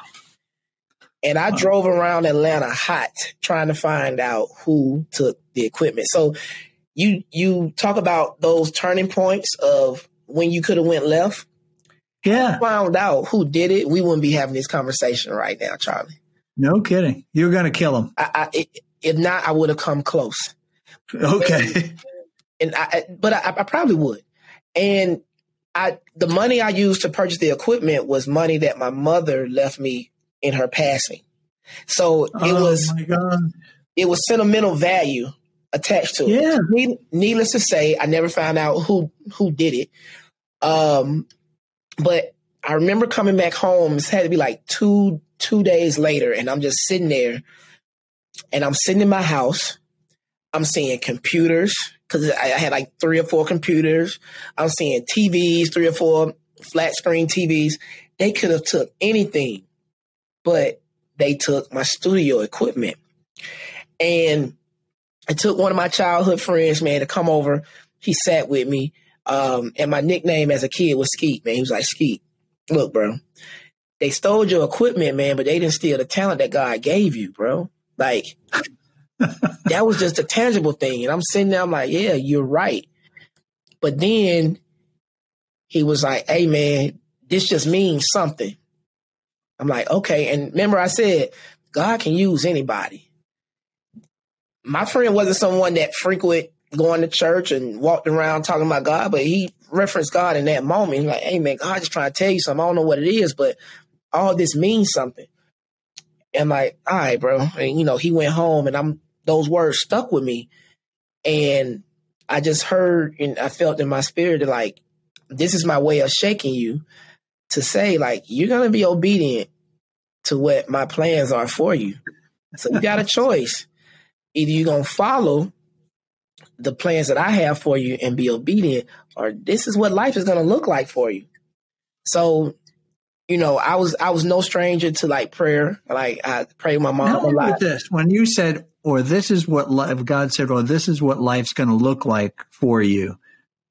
And I wow. drove around Atlanta hot trying to find out who took the equipment. So you you talk about those turning points of when you could have went left. Yeah. Found out who did it, we wouldn't be having this conversation right now, Charlie. No kidding. You're going to kill him. I, I, if not, I would have come close. Okay. And I, but I, I probably would. And I, the money I used to purchase the equipment was money that my mother left me in her passing. So it oh was, it was sentimental value attached to yeah. it. Needless to say, I never found out who who did it. Um, but I remember coming back home. It had to be like two two days later, and I'm just sitting there, and I'm sitting in my house. I'm seeing computers because I had like three or four computers. I was seeing TVs, three or four flat screen TVs. They could have took anything, but they took my studio equipment. And I took one of my childhood friends, man, to come over. He sat with me. Um, and my nickname as a kid was Skeet, man. He was like, Skeet, look, bro, they stole your equipment, man, but they didn't steal the talent that God gave you, bro. Like, that was just a tangible thing. And I'm sitting there, I'm like, yeah, you're right. But then he was like, hey, man, this just means something. I'm like, okay. And remember, I said, God can use anybody my friend wasn't someone that frequent going to church and walked around talking about God, but he referenced God in that moment. He's like, hey man, God just trying to tell you something. I don't know what it is, but all this means something. And like, all right, bro. And you know, he went home and I'm those words stuck with me. And I just heard and I felt in my spirit that like, this is my way of shaking you to say, like, you're gonna be obedient to what my plans are for you. So you got a [LAUGHS] choice either you're going to follow the plans that I have for you and be obedient, or this is what life is going to look like for you. So, you know, I was I was no stranger to like prayer. Like I pray with my mom Help a lot. this when you said, or this is what life, God said, or this is what life's going to look like for you.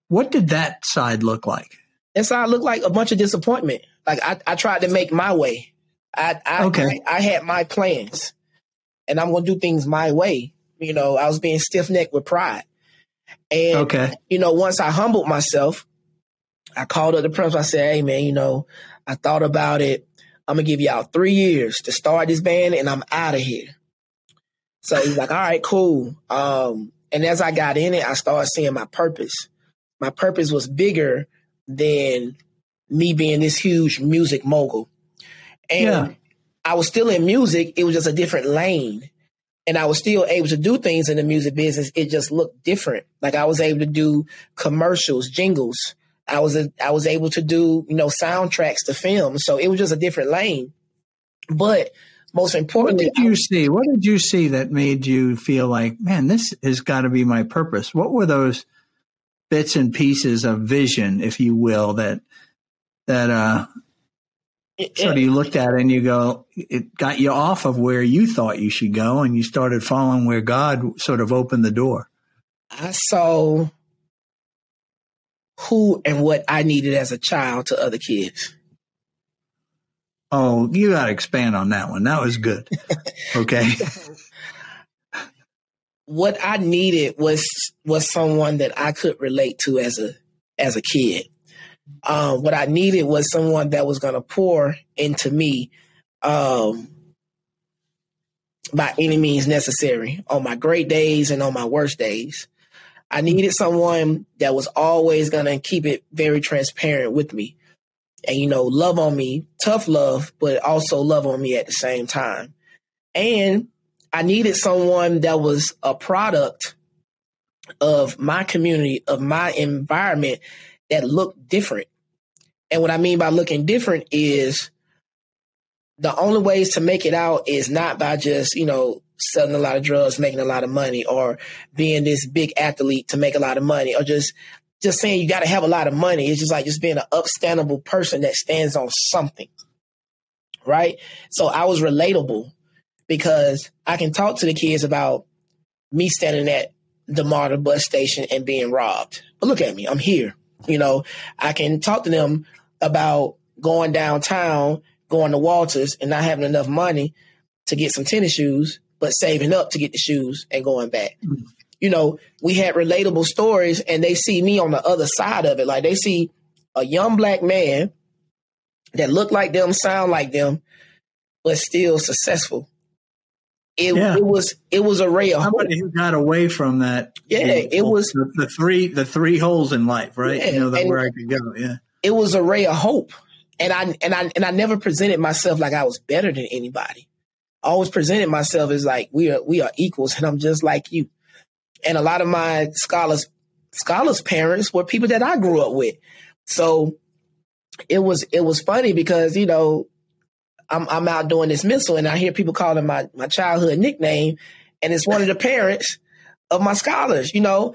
What did that side look like? That side looked like a bunch of disappointment. Like I, I tried to make my way. I, I, okay. I, I had my plans and I'm going to do things my way. You know, I was being stiff necked with pride. And, okay. you know, once I humbled myself, I called up the principal. I said, hey, man, you know, I thought about it. I'm going to give y'all three years to start this band and I'm out of here. So he's like, all right, cool. Um, and as I got in it, I started seeing my purpose. My purpose was bigger than me being this huge music mogul. And yeah. I was still in music. It was just a different lane. And I was still able to do things in the music business. It just looked different. Like I was able to do commercials, jingles. I was a, I was able to do, you know, soundtracks to films. So it was just a different lane. But most importantly, what did you see? What did you see that made you feel like, man, this has got to be my purpose? What were those bits and pieces of vision, if you will, that that uh, it, sort of you looked at and you go, it got you off of where you thought you should go and you started following where God sort of opened the door. I saw who and what I needed as a child to other kids. Oh, you got to expand on that one. That was good. [LAUGHS] Okay. what I needed was was someone that I could relate to as a as a kid. Um, what I needed was someone that was going to pour into me um, by any means necessary on my great days and on my worst days. I needed someone that was always going to keep it very transparent with me and, you know, love on me, tough love, but also love on me at the same time. And I needed someone that was a product of my community, of my environment that looked different. And what I mean by looking different is the only ways to make it out is not by just, you know, selling a lot of drugs, making a lot of money, or being this big athlete to make a lot of money, or just just saying you got to have a lot of money. It's just like just being an upstandable person that stands on something. Right. So I was relatable because I can talk to the kids about me standing at the MARTA bus station and being robbed. But look at me, I'm here. You know, I can talk to them about going downtown, going to Walters, and not having enough money to get some tennis shoes, but saving up to get the shoes and going back. Mm-hmm. You know, we had relatable stories, and they see me on the other side of it. Like they see a young black man that look like them, sound like them, but still successful. It, yeah. it was it was a ray of somebody who got away from that. Yeah, it was the, the, three the three holes in life, right? Yeah, you know that where I could go. Yeah, it was a ray of hope, and I and I and I never presented myself like I was better than anybody. I always presented myself as like we are we are equals, and I'm just like you. And a lot of my scholars scholars parents were people that I grew up with, so it was it was funny because you know I'm I'm out doing this missile and I hear people calling my my childhood nickname, and it's one of the parents of my scholars, you know,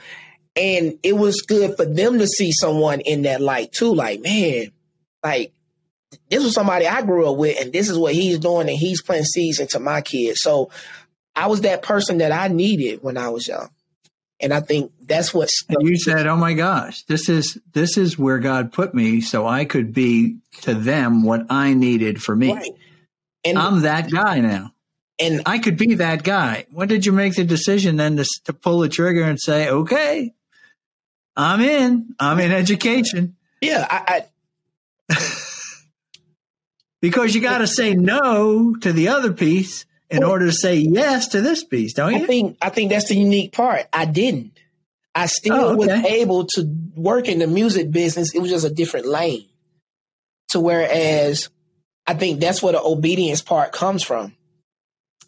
and it was good for them to see someone in that light too. Like man, like this was somebody I grew up with, and this is what he's doing, and he's planting seeds into my kids. So I was that person that I needed when I was young. And I think that's what and you said, "Oh my gosh, this is this is where God put me, so I could be to them what I needed for me." Right. And I'm that guy now. And I could be that guy. When did you make the decision then to, to pull the trigger and say, okay, I'm in, I'm in education? Yeah. I, I [LAUGHS] because you got to say no to the other piece in order to say yes to this piece, don't you? I think, I think that's the unique part. I didn't. I still oh, okay. was able to work in the music business. It was just a different lane. To whereas I think that's where the obedience part comes from.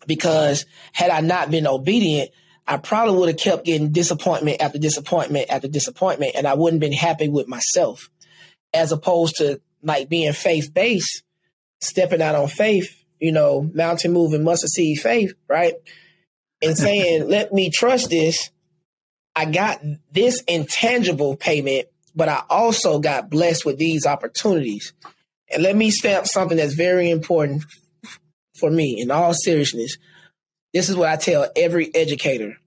Because had I not been obedient, I probably would have kept getting disappointment after disappointment after disappointment, and I wouldn't been happy with myself. As opposed to like being faith based, stepping out on faith, you know, mountain moving, mustard seed faith, right? And [LAUGHS] saying, let me trust this. I got this intangible payment, but I also got blessed with these opportunities. And let me stamp something that's very important for me in all seriousness. This is what I tell every educator.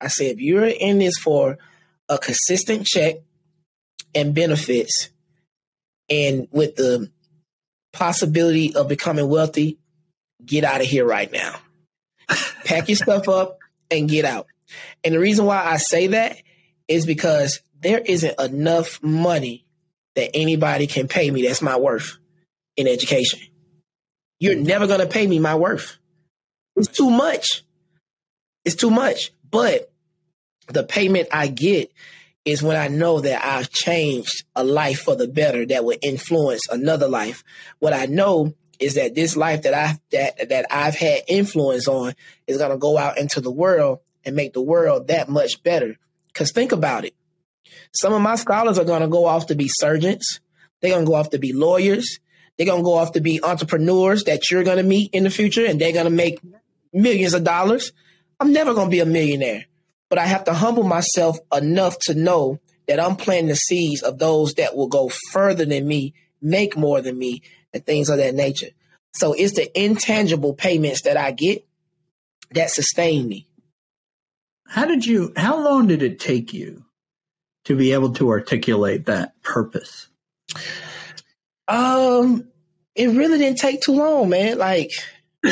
I say, if you're in this for a consistent check and benefits, and with the possibility of becoming wealthy, get out of here right now. Pack your stuff up and get out. And the reason why I say that is because there isn't enough money that anybody can pay me that's my worth in education. You're never going to pay me my worth. It's too much. It's too much. But the payment I get is when I know that I've changed a life for the better that will influence another life. What I know is that this life that I that that I've had influence on is going to go out into the world and make the world that much better. Cuz think about it. Some of my scholars are going to go off to be surgeons. They're going to go off to be lawyers. They're going to go off to be entrepreneurs that you're going to meet in the future and they're going to make millions of dollars. I'm never going to be a millionaire, but I have to humble myself enough to know that I'm planting the seeds of those that will go further than me, make more than me, and things of that nature. So it's the intangible payments that I get that sustain me. How did you, how long did it take you to be able to articulate that purpose? Um, it really didn't take too long, man. Like, [COUGHS]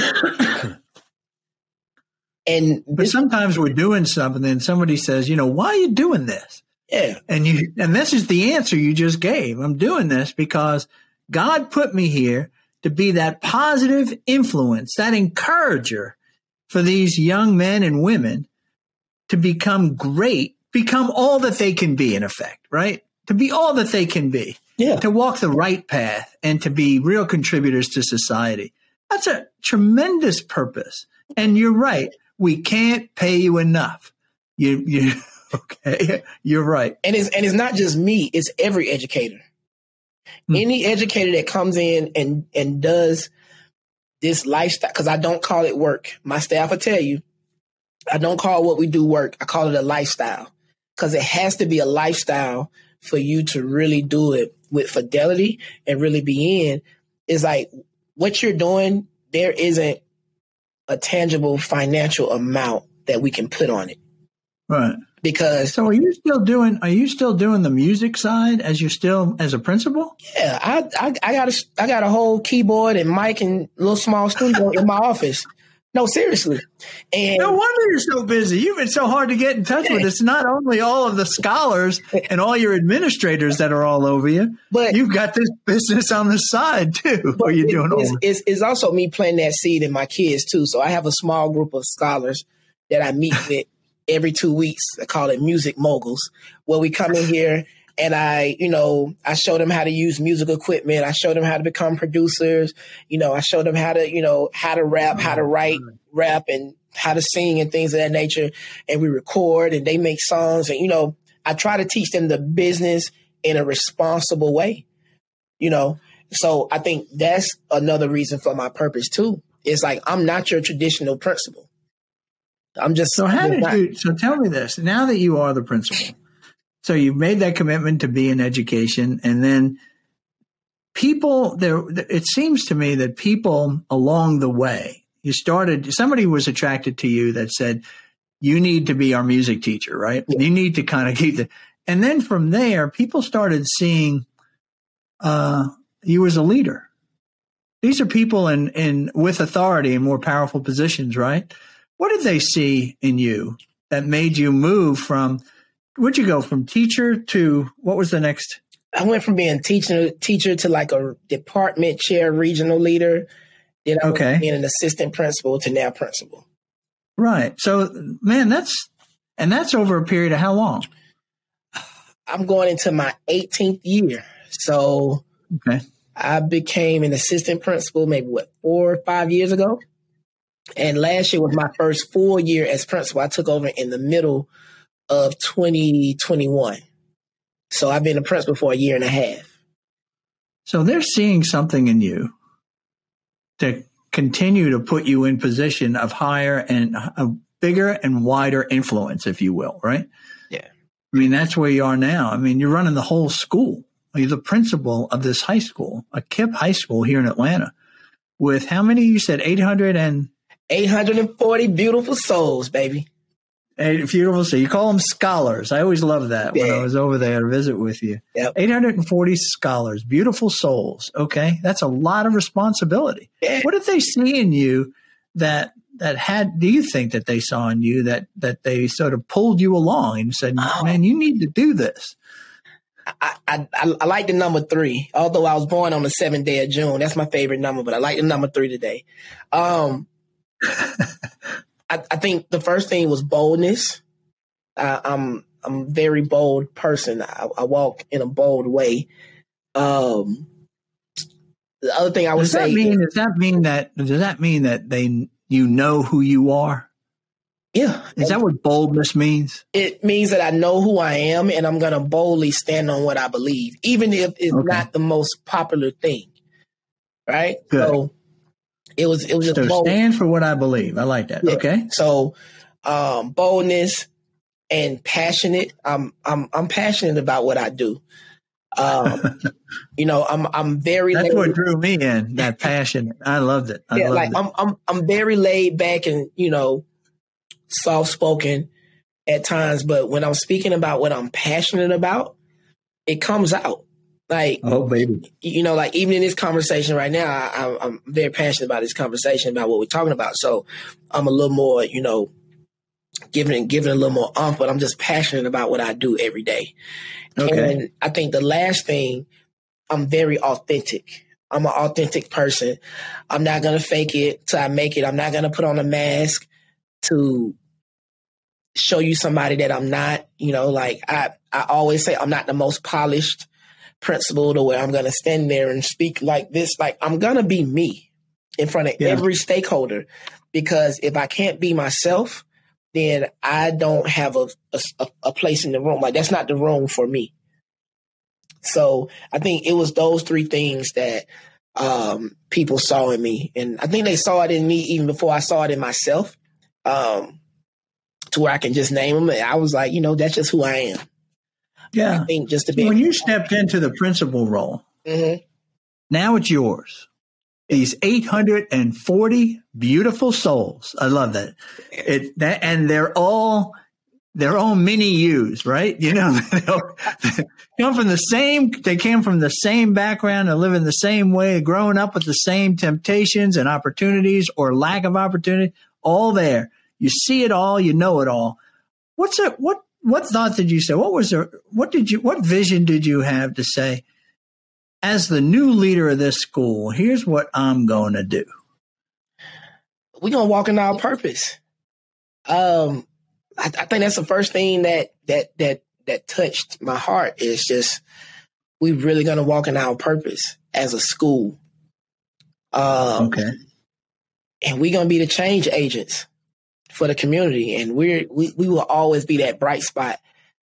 and but sometimes we're doing something, and somebody says, you know, why are you doing this? Yeah, and you and this is the answer you just gave. I'm doing this because God put me here to be that positive influence, that encourager for these young men and women to become great, become all that they can be, in effect, right? To be all that they can be yeah. to walk the right path and to be real contributors to society. That's a tremendous purpose. And you're right. We can't pay you enough. You, you, [LAUGHS] okay. You're right. And it's, and it's not just me. It's every educator. Hmm. Any educator that comes in and, and does this lifestyle, cause I don't call it work. My staff will tell you, I don't call what we do work. I call it a lifestyle because it has to be a lifestyle for you to really do it with fidelity and really be in is like what you're doing, there isn't a tangible financial amount that we can put on it. Right. Because So are you still doing are you still doing the music side as you're still as a principal? Yeah, I I, I got a I got a whole keyboard and mic and little small studio in my office. No, seriously. And no wonder you're so busy. You've been so hard to get in touch with. It's not only all of the scholars and all your administrators that are all over you, but you've got this business on the side too. What are you doing? It's, it's, it's, also me planting that seed in my kids too. So I have a small group of scholars that I meet [LAUGHS] with every two weeks. I call it music moguls, where we come in here and I, you know, I show them how to use music equipment. I show them how to become producers. You know, I show them how to, you know, how to rap, how to oh, write rap and how to sing and things of that nature. And we record and they make songs. And, you know, I try to teach them the business in a responsible way, you know. So I think that's another reason for my purpose too. It's like I'm not your traditional principal. I'm just so. How did you? So tell me this. Now that you are the principal, so you've made that commitment to be in education, and then people there. It seems to me that people along the way, you started. Somebody was attracted to you that said, "You need to be our music teacher, right? Yeah. You need to kind of keep the." And then from there, people started seeing uh, you as a leader. These are people in, in with authority and more powerful positions, right? What did they see in you that made you move from Where'd you go from teacher to what was the next? I went from being teacher teacher to like a department chair, regional leader. Then I okay. being an assistant principal to now principal. Right. So, man, that's and that's over a period of how long? I'm going into my 18th year. So, okay. I became an assistant principal maybe what four or five years ago, and last year was my first full year as principal. I took over in the middle of 2021. So I've been a principal for a year and a half. So they're seeing something in you to continue to put you in position of higher and a bigger and wider influence, if you will, right? Yeah. I mean, that's where you are now. I mean, you're running the whole school. You're the principal of this high school, a KIPP high school here in Atlanta, with how many? You said 800 and 840 beautiful souls, baby. And beautiful. So you call them scholars. I always loved that yeah. when I was over there to visit with you. Yep. 840 scholars, beautiful souls. Okay. That's a lot of responsibility. Yeah. What did they see in you that, that had, do you think that they saw in you that, that they sort of pulled you along and said, oh. man, you need to do this? I, I, I like the number three, although I was born on the seventh day of June. That's my favorite number, but I like the number three today. Um, [LAUGHS] I, I think the first thing was boldness. I, I'm I'm a very bold person. I, I walk in a bold way. Um, the other thing I would does say that mean does that mean that does that mean that they you know who you are? Yeah. Is that what boldness means? It means that I know who I am and I'm gonna boldly stand on what I believe, even if it's okay. not the most popular thing. Right? Good. So it was it was just so bold. stand for what I believe. I like that. Yeah. Okay. So um, boldness and passionate. I'm I'm I'm passionate about what I do. Um, [LAUGHS] you know, I'm I'm very. That's laid. what drew me in. That [LAUGHS] passion. I loved it. I yeah, loved like it. I'm I'm I'm very laid back and you know, soft spoken at times, but when I'm speaking about what I'm passionate about, it comes out. Like, oh baby, you know, like even in this conversation right now, I, am very passionate about this conversation about what we're talking about. So I'm a little more, you know, giving giving a little more umph, but I'm just passionate about what I do every day. Okay. And I think the last thing, I'm very authentic. I'm an authentic person. I'm not gonna fake it till I make it. I'm not gonna put on a mask to show you somebody that I'm not. You know, like I, I always say, I'm not the most polished principal to where I'm going to stand there and speak like this. Like I'm going to be me in front of yeah. every stakeholder because if I can't be myself, then I don't have a, a, a place in the room. Like that's not the room for me. So I think it was those three things that um, people saw in me, and I think they saw it in me even before I saw it in myself. Um, to where I can just name them. And I was like, you know, that's just who I am. Yeah. I think just to be when you stepped into the principal role, mm-hmm. now it's yours. These 840 beautiful souls. I love that. It that and they're all their own mini yous, right? You know, [LAUGHS] they come from the same, they came from the same background and live in the same way, growing up with the same temptations and opportunities or lack of opportunity, all there. You see it all, you know it all. What's it, what, what thought did you say? What was there, what did you, what vision did you have to say, as the new leader of this school, here's what I'm going to do? We're going to walk in our purpose. Um, I, I think that's the first thing that that that that touched my heart is just we really gonna walk in our purpose as a school. Um, okay. And we're gonna be the change agents for the community, and we're we we will always be that bright spot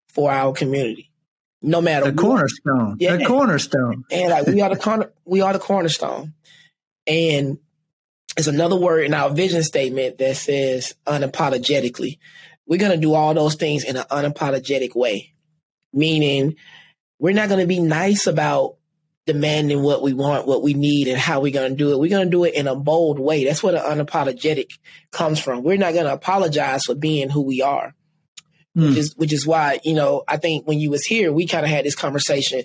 for our community, no matter the what. cornerstone. Yeah, the cornerstone. And like we are the corner, [LAUGHS] we are the cornerstone, and it's another word in our vision statement that says unapologetically we're going to do all those things in an unapologetic way, meaning we're not going to be nice about demanding what we want, what we need, and how we're going to do it. We're going to do it in a bold way. That's where the unapologetic comes from. We're not going to apologize for being who we are. Mm. Which is which is why, you know, I think when you was here, we kind of had this conversation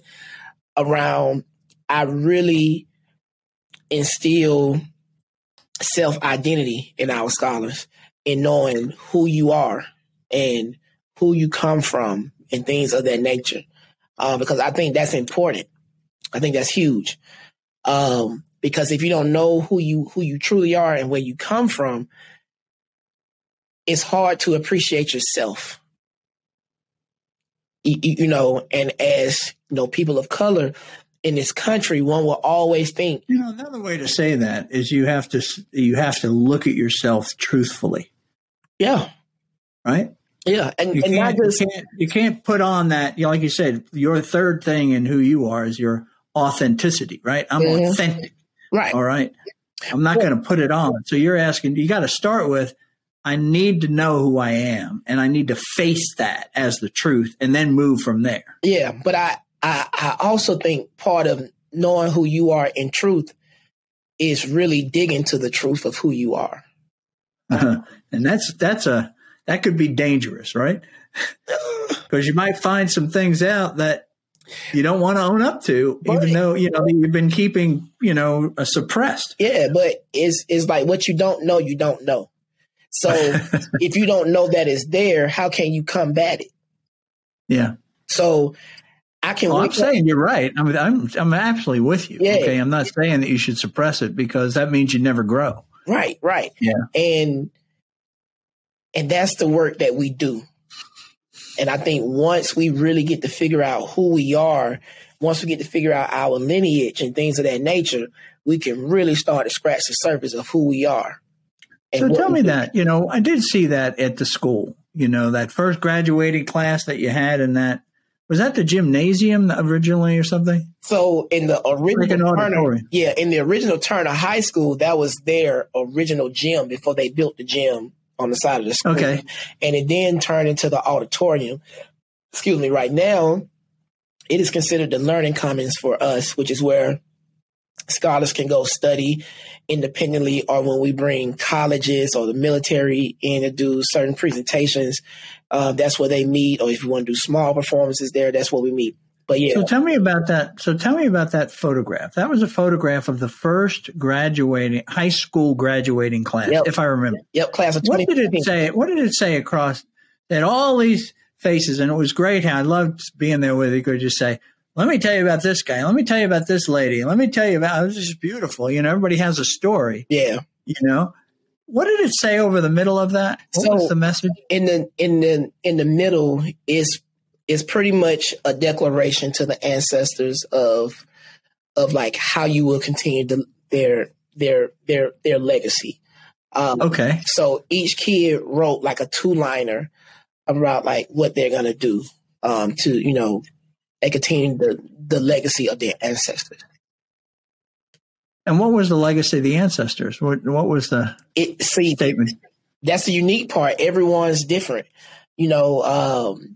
around I really instill self identity in our scholars in knowing who you are and who you come from and things of that nature. Uh, because I think that's important. I think that's huge. Um, because if you don't know who you who you truly are and where you come from, it's hard to appreciate yourself. You, you know, and as you know, people of color in this country, one will always think. You know, another way to say that is you have to you have to look at yourself truthfully. Yeah. Right. Yeah, and, you, and can't, just, you, can't, you can't put on that. You know, like you said, your third thing in who you are is your authenticity, right? I'm mm-hmm. authentic, right? All right, I'm not going to put it on. So you're asking, you got to start with, I need to know who I am, and I need to face that as the truth, and then move from there. Yeah, but I, I, I also think part of knowing who you are in truth is really digging to the truth of who you are. Uh-huh. And that's that's a that could be dangerous, right? [SIGHS] Because you might find some things out that you don't want to own up to, but, even though you know you've been keeping you know suppressed. Yeah, but it's it's like what you don't know, you don't know. So [LAUGHS] if you don't know that it's there, how can you combat it? Yeah. So I can. Well, I'm saying you're right. I'm I'm I'm absolutely with you. Yeah. Okay, I'm not saying that you should suppress it because that means you never grow. Right. Right. Yeah. And and that's the work that we do. And I think once we really get to figure out who we are, once we get to figure out our lineage and things of that nature, we can really start to scratch the surface of who we are. So tell me that, you know, I did see that at the school, you know, that first graduating class that you had in that was that the gymnasium originally or something? So in the original like Turner, yeah, in the original Turner High School, that was their original gym before they built the gym on the side of the screen. Okay. And it then turned into the auditorium. Excuse me, right now, it is considered the learning commons for us, which is where scholars can go study independently or when we bring colleges or the military in to do certain presentations, uh, that's where they meet. Or if you want to do small performances there, that's where we meet. But yeah. So tell me about that. So tell me about that photograph. That was a photograph of the first graduating high school graduating class, yep. if I remember. Yep, class of 20. What did it say? What did it say across that all these faces? And it was great how I loved being there with you. Could just say, "Let me tell you about this guy. Let me tell you about this lady. Let me tell you about." It was just beautiful. You know, everybody has a story. Yeah. You know, what did it say over the middle of that? What so was the message? In the in the in the middle is is pretty much a declaration to the ancestors of of like how you will continue to, their their their their legacy. Um, okay. So each kid wrote like a two liner about like what they're gonna do um, to you know they continue the the legacy of their ancestors. And what was the legacy of the ancestors? What what was the it, see, statement? That's the unique part. Everyone's different. You know, um,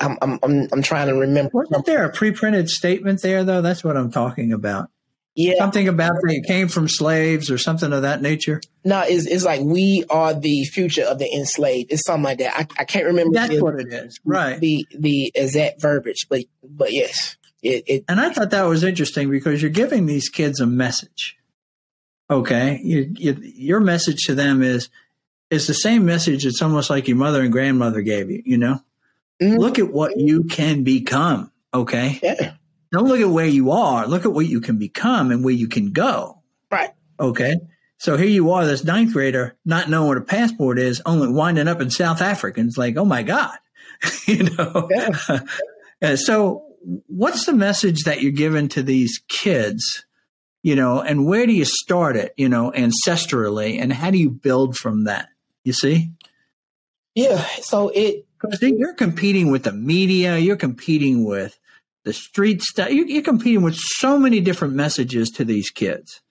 I'm, I'm, I'm, I'm trying to remember. Wasn't there a pre-printed statement there though? That's what I'm talking about. Yeah. Something about they came from slaves or something of that nature. No, it's, it's like we are the future of the enslaved. It's something like that. I, I can't remember. That's the, what it is, right? The the exact verbiage, but but yes, it, it, And I thought that was interesting because you're giving these kids a message. Okay, you, you, your message to them is is the same message. It's almost like your mother and grandmother gave you. You know, Mhm. look at what you can become. Okay, yeah, don't look at where you are. Look at what you can become and where you can go. right. Okay. So here you are, this ninth grader, not knowing what a passport is, only winding up in South Africa. And it's like, oh my God, [LAUGHS] you know? Yeah. So what's the message that you're giving to these kids, you know, and where do you start it, you know, ancestrally and how do you build from that? You see? Yeah. So it Because you're competing with the media, you're competing with the street stuff, you're, you're competing with so many different messages to these kids,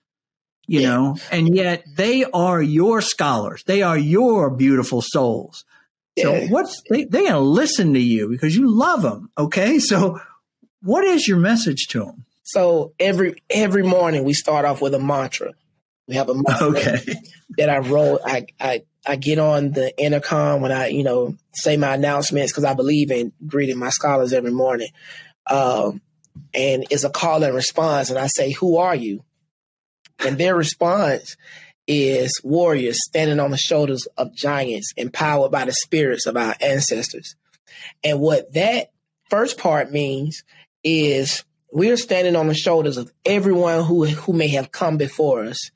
you Yeah. know, and yet they are your scholars, they are your beautiful souls. So Yeah. what's they they're gonna listen to you because you love them, okay? So what is your message to them? so every every morning we start off with a mantra. We have a mantra Okay, that I roll. I, I I get on the intercom when I you know say my announcements because I believe in greeting my scholars every morning. Um, and it's a call and response, and I say, "Who are you?" And their response is warriors standing on the shoulders of giants, empowered by the spirits of our ancestors. And what that first part means is we are standing on the shoulders of everyone who who may have come before us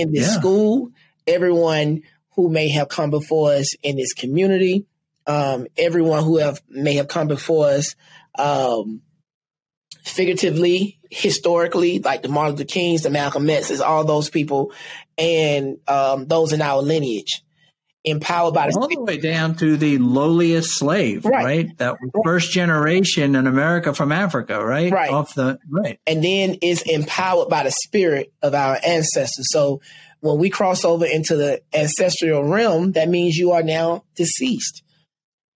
in this Yeah. school, everyone who may have come before us in this community, um, everyone who have may have come before us um, figuratively, historically, like the Martin Luther Kings, the Malcolm X's, all those people, and um, those in our lineage, empowered by the all the way down to the lowliest slave, Right. right? That first generation in America from Africa, right? Right. Off the right. and then is empowered by the spirit of our ancestors. So when we cross over into the ancestral realm, that means you are now deceased.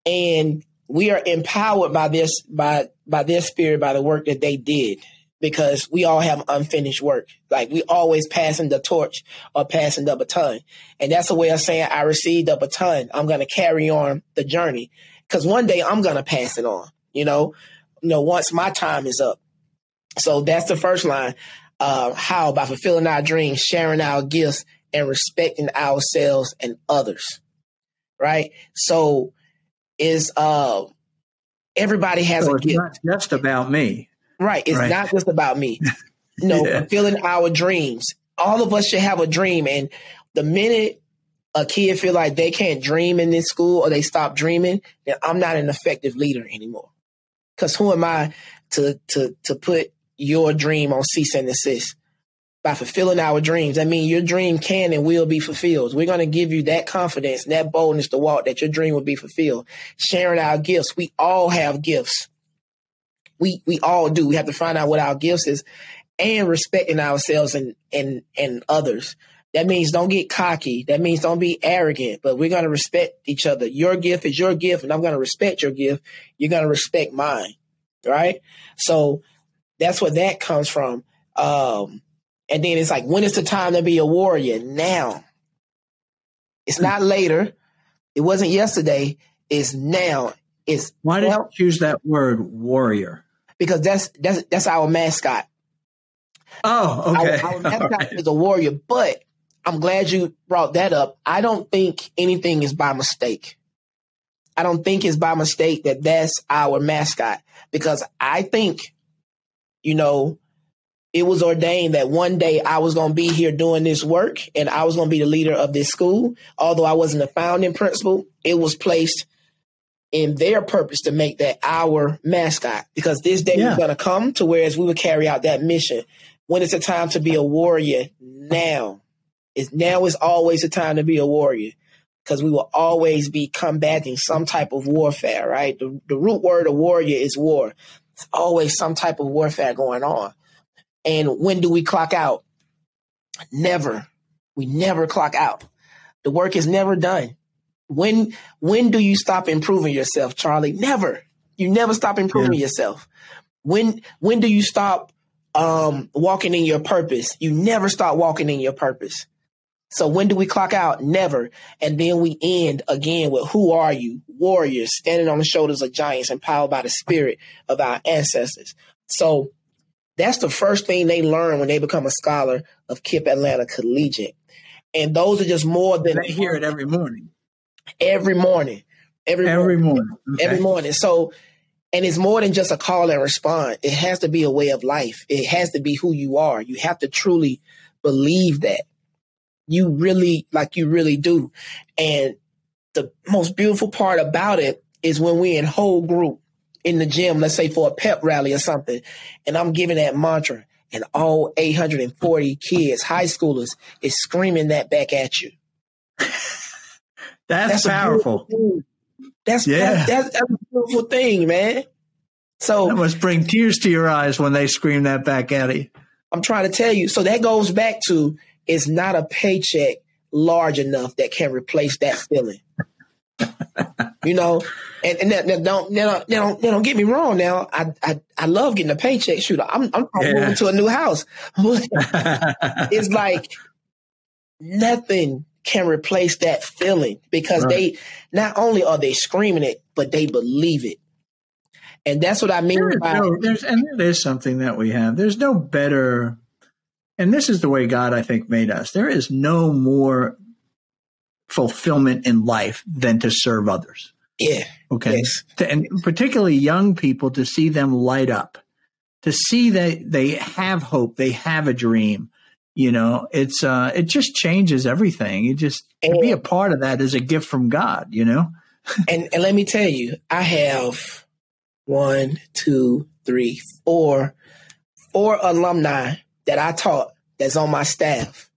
And we are empowered by this by by their spirit, by the work that they did. Because we all have unfinished work. Like we always passing the torch or passing the baton. And that's a way of saying I received the baton. I'm gonna carry on the journey. Cause one day I'm gonna pass it on, you know, you know, once my time is up. So that's the first line. Uh, how by fulfilling our dreams, sharing our gifts, and respecting ourselves and others. Right. So is uh everybody has So a it's gift. not just about me. Right. It's Right. not just about me. [LAUGHS] No, Yeah. fulfilling our dreams. All of us should have a dream. And the minute a kid feel like they can't dream in this school or they stop dreaming, then I'm not an effective leader anymore. Cause who am I to to to put your dream on cease and desist? By fulfilling our dreams. I mean your dream can and will be fulfilled. We're gonna give you that confidence and that boldness to walk that your dream will be fulfilled. Sharing our gifts. We all have gifts we we all do. We have to find out what our gifts is and respecting ourselves and and and others. That means don't get cocky. That means don't be arrogant, but we're going to respect each other. Your gift is your gift and I'm going to respect your gift. You're going to respect mine. Right? So that's where that comes from. Um and then it's like when is the time to be a warrior? Now. It's not later. It wasn't yesterday. It's now. It's Why did you choose that word warrior? Because that's that's that's our mascot. Oh, okay. Our, our [LAUGHS] mascot right. is a warrior, but I'm glad you brought that up. I don't think anything is by mistake. I don't think it's by mistake that that's our mascot because I think, you know, it was ordained that one day I was going to be here doing this work and I was going to be the leader of this school. Although I wasn't the founding principal, it was placed in their purpose to make that our mascot because this day Yeah. was going to come to whereas we would carry out that mission. When it's a time to be a warrior, now is now is always a time to be a warrior because we will always be combating some type of warfare, right? The, the root word of warrior is war. It's always some type of warfare going on. And when do we clock out? Never. We never clock out. The work is never done. When when do you stop improving yourself, Charlie? Never. You never stop improving yourself. When when do you stop um, walking in your purpose. You never start walking in your purpose. So when do we clock out? Never. And then we end again with who are you? Warriors standing on the shoulders of giants empowered by the spirit of our ancestors. So that's the first thing they learn when they become a scholar of KIPP Atlanta Collegiate. And those are just more than they hear it every morning. Every morning. Every, every morning. morning. Okay. Every morning. So and it's more than just a call and respond. It has to be a way of life. It has to be who you are. You have to truly believe that. You really, like you really do. And the most beautiful part about it is when we're in whole group in the gym, let's say for a pep rally or something, and I'm giving that mantra, and all 840 kids, high schoolers, is screaming that back at you. That's, that's powerful. That's yeah. That, that's, that's a beautiful thing, man. So that must bring tears to your eyes when they scream that back at you. I'm trying to tell you. So that goes back to it's not a paycheck large enough that can replace that feeling. [LAUGHS] you know, and, and that, that don't, now, now, don't get me wrong. Now, I, I, I love getting a paycheck. Shoot, I'm, I'm yeah. moving to a new house. [LAUGHS] [LAUGHS] it's like nothing can replace that feeling because right. they not only are they screaming it, but they believe it. And that's what I mean there by no, there's and there is something that we have. There's no better and this is the way God I think made us. There is no more fulfillment in life than to serve others. Yeah. Okay. Yes. And particularly young people to see them light up, to see that they have hope, they have a dream, you know it's uh it just changes everything. It just and, to be a part of that is a gift from god you know? [LAUGHS] And and let me tell you i have one two three four four alumni that i taught that's on my staff.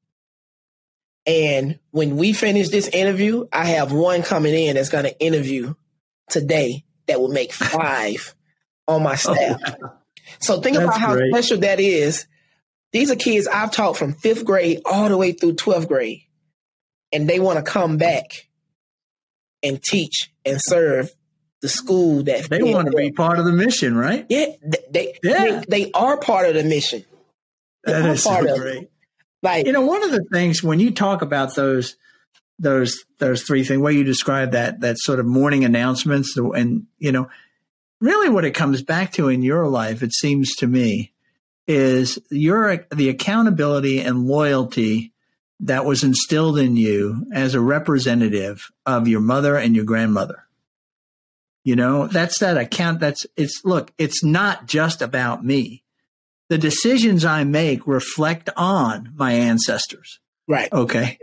And when we finish this interview i have one coming in that's going to interview today that will make [LAUGHS] five on my staff. Oh, so think about how great. special that is these are kids I've taught from fifth grade all the way through 12th grade. And they want to come back and teach and serve the school that they want to be part of the mission, right? Yeah, they yeah. They, they are part of the mission. They that is so great. It. Like you know, one of the things when you talk about those those those three things, way you describe that that sort of morning announcements, and you know, really what it comes back to in your life, it seems to me, is your the accountability and loyalty that was instilled in you as a representative of your mother and your grandmother. You know, that's that account. That's it's look, it's not just about me. The decisions I make reflect on my ancestors. Right. Okay.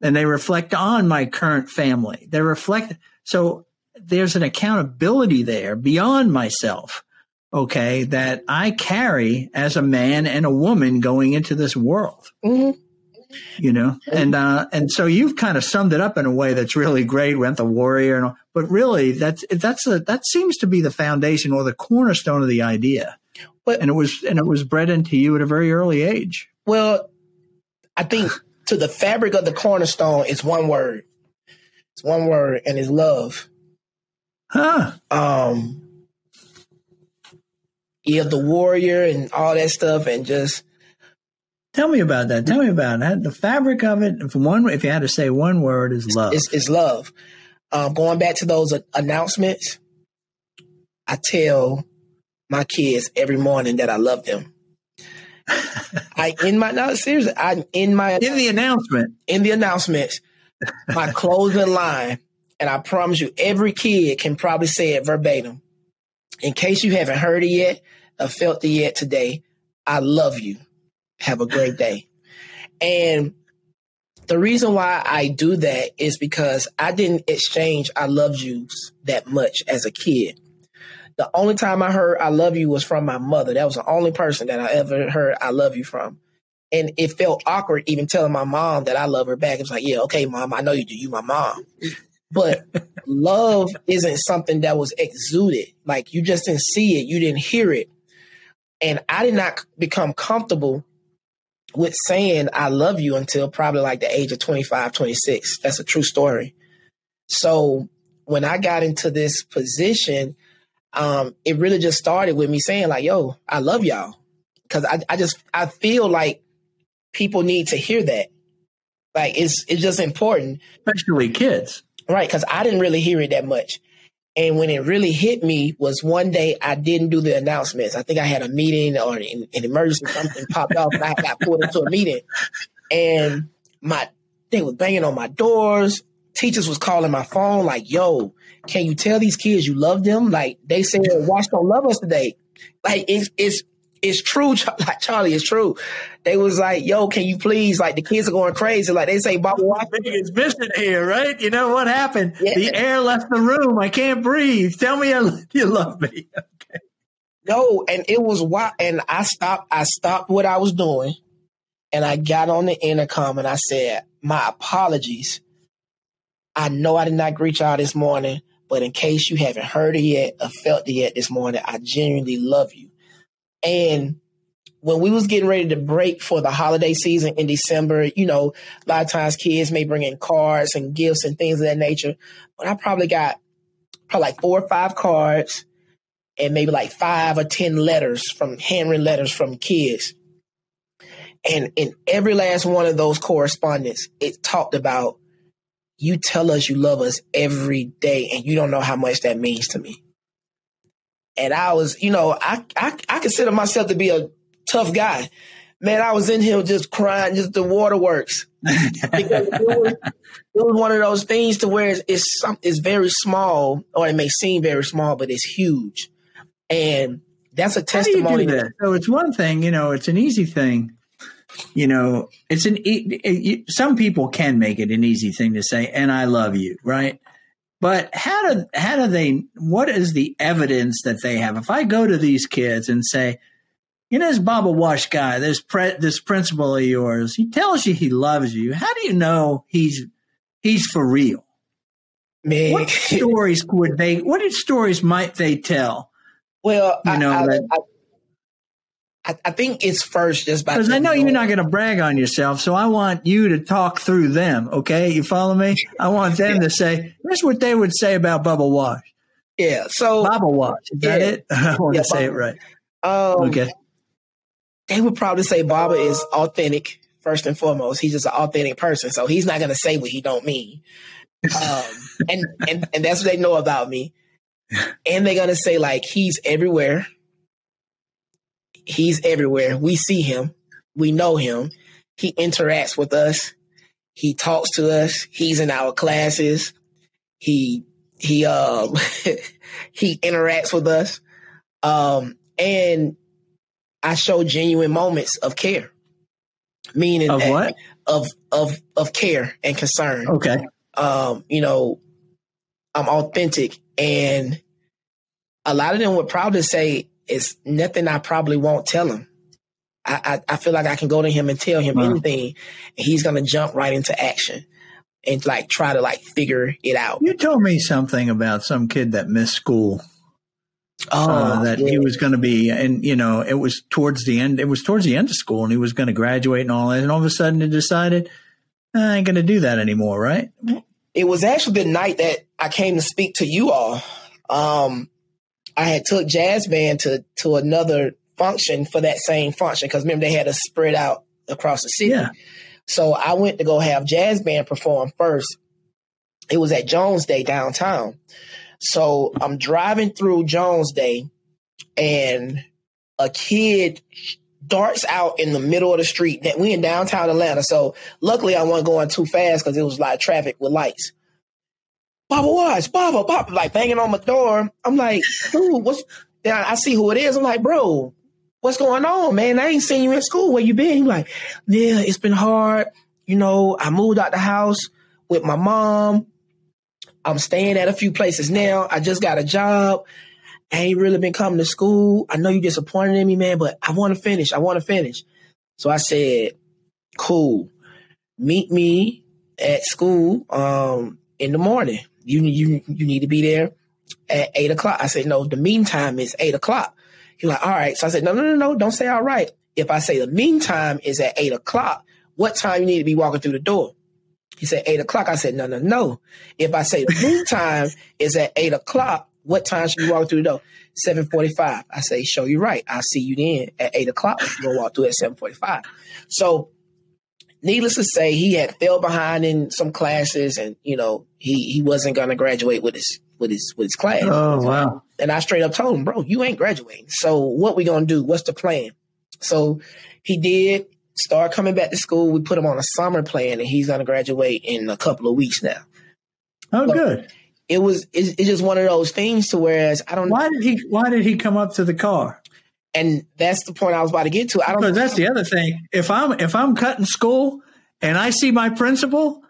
And they reflect on my current family. They reflect. So there's an accountability there beyond myself okay, that I carry as a man and a woman going into this world. Mm-hmm. You know, and uh, and so you've kind of summed it up in a way that's really great. Went the warrior, and all, but really that's that's a, that seems to be the foundation or the cornerstone of the idea. But, and it was and it was bred into you at a very early age. Well, I think [SIGHS] to the fabric of the cornerstone is one word. It's one word, and it's love. Huh. Um, yeah, the warrior and all that stuff, and just tell me about that. Tell me about that. The fabric of it. If one, if you had to say one word, is love. It's, it's love. Um, going back to those announcements, I tell my kids every morning that I love them. I in my no seriously, I in my [LAUGHS] in the announcement in the announcements, my closing line, and I promise you, every kid can probably say it verbatim. In case you haven't heard it yet or felt it yet today, I love you. Have a great day. And the reason why I do that is because I didn't exchange I love yous that much as a kid. The only time I heard I love you was from my mother. That was the only person that I ever heard I love you from. And it felt awkward even telling my mom that I love her back. It was like, yeah, okay, mom, I know you do. You my mom. But [LAUGHS] love isn't something that was exuded. Like you just didn't see it, you didn't hear it. And I did not become comfortable with saying I love you until probably like the age of 25, 26. That's a true story. So when I got into this position, um, it really just started with me saying like, yo, I love y'all. because I, I just I feel like people need to hear that. Like it's it's just important, especially kids, right? Because I didn't really hear it that much. And when it really hit me was one day I didn't do the announcements. I think I had a meeting or an, an emergency something popped off, and I got pulled into a meeting. And my they were banging on my doors. Teachers was calling my phone like, "Yo, can you tell these kids you love them?" Like they said, "Wash don't love us today." Like it's it's it's true, [LAUGHS] like Charlie, it's true. They was like, "Yo, can you please?" Like the kids are going crazy. Like they say, "Baba, why is missing here?" Right? You know what happened? Yeah. The air left the room. I can't breathe. Tell me you [LAUGHS] love me. [LAUGHS] Okay. No, and it was why. And I stopped. I stopped what I was doing, and I got on the intercom and I said, "My apologies. I know I did not greet y'all this morning." But in case you haven't heard it yet or felt it yet this morning, I genuinely love you. And when we was getting ready to break for the holiday season in December, you know, a lot of times kids may bring in cards and gifts and things of that nature. But I probably got probably like four or five cards and maybe like five or ten letters from handwritten letters from kids. And in every last one of those correspondence, it talked about you tell us you love us every day and you don't know how much that means to me and I was, you know, I, I I consider myself to be a tough guy. Man, I was in here just crying, just the waterworks. because it was, it was, one of those things to where it's it's, some, it's very small, or it may seem very small, but it's huge, and that's a testimony. That? So it's one thing, you know, it's an easy thing. You know, it's an it, it, some people can make it an easy thing to say, and I love you, right? But how do how do they? What is the evidence that they have? If I go to these kids and say, you know, this Baba Wash guy, this pre, this principal of yours, he tells you he loves you. How do you know he's he's for real? Man. What stories would they? What stories might they tell? Well, you know, I, I, I, I think it's first just because I know you're not going to brag on yourself, so I want you to talk through them. Okay, you follow me? I want them yeah. to say here's what they would say about Bubba Wash. Yeah, so Bubba Wash is that yeah. it? [LAUGHS] I want yeah, to say it right. Um, okay, they would probably say Baba is authentic first and foremost. He's just an authentic person, so he's not going to say what he don't mean. Um, and and and that's what they know about me. And they're gonna say like he's everywhere he's everywhere. We see him. We know him. He interacts with us. He talks to us. He's in our classes. He he um [LAUGHS] he interacts with us. Um and I show genuine moments of care. Meaning of that, what? Of of of care and concern. Okay. Um, you know, I'm authentic and a lot of them would probably say it's nothing I probably won't tell him. I, I, I feel like I can go to him and tell him wow. anything, and he's gonna jump right into action and like try to like figure it out. You told me something about some kid that missed school. Oh, uh, that yeah. he was going to be, and you know, it was towards the end. It was towards the end of school, and he was going to graduate and all that. And all of a sudden, he decided, I ain't going to do that anymore. Right? It was actually the night that I came to speak to you all. Um, I had took jazz band to to another function for that same function because remember they had us spread out across the city. Yeah. So I went to go have jazz band perform first. It was at Jones Day downtown. So I'm driving through Jones Day and a kid darts out in the middle of the street. That we in downtown Atlanta. So luckily I wasn't going too fast because it was like traffic with lights. Baba Wash, Baba, Baba, like banging on my door. I'm like, dude, what's then I see who it is. I'm like, bro, what's going on, man? I ain't seen you in school. Where you been? He's like, yeah, it's been hard. You know, I moved out the house with my mom. I'm staying at a few places now. I just got a job. I ain't really been coming to school. I know you disappointed in me, man, but I want to finish. I want to finish. So I said, cool. Meet me at school um, in the morning. You you you need to be there at eight o'clock. I said, no, the meantime is eight o'clock. He's like, all right. So I said, no, no, no, no, don't say all right. If I say the meantime is at eight o'clock, what time you need to be walking through the door? He said eight o'clock. I said, no, no, no. If I say the meantime [LAUGHS] is at eight o'clock, what time should you walk through the door? 745. I say, show you right. I'll see you then at eight o'clock. You're gonna walk through at 745. So needless to say, he had fell behind in some classes and, you know, he, he wasn't gonna graduate with his with his with his class. Oh wow. And I straight up told him, bro, you ain't graduating. So what we gonna do? What's the plan? So he did start coming back to school. We put him on a summer plan and he's gonna graduate in a couple of weeks now. Oh, but good. It was it's, it's just one of those things to whereas I don't Why did he why did he come up to the car? And that's the point I was about to get to. I don't Because that's the other thing. If I'm if I'm cutting school and I see my principal,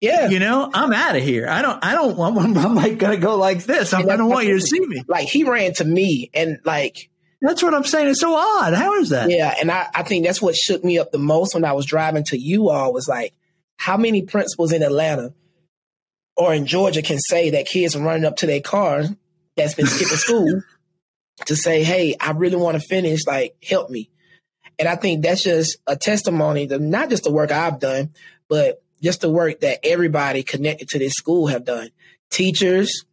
yeah, you know, I'm out of here. I don't I don't want [LAUGHS] I'm like gonna go like this. I'm, I don't want you to see me. like he ran to me and like That's what I'm saying. It's so odd. How is that? yeah, and I, I think that's what shook me up the most when I was driving to you all was like, how many principals in Atlanta or in Georgia can say that kids are running up to their car that's been skipping school [LAUGHS] to say, hey, I really want to finish, like, help me. And I think that's just a testimony to not just the work I've done, but just the work that everybody connected to this school have done. Teachers,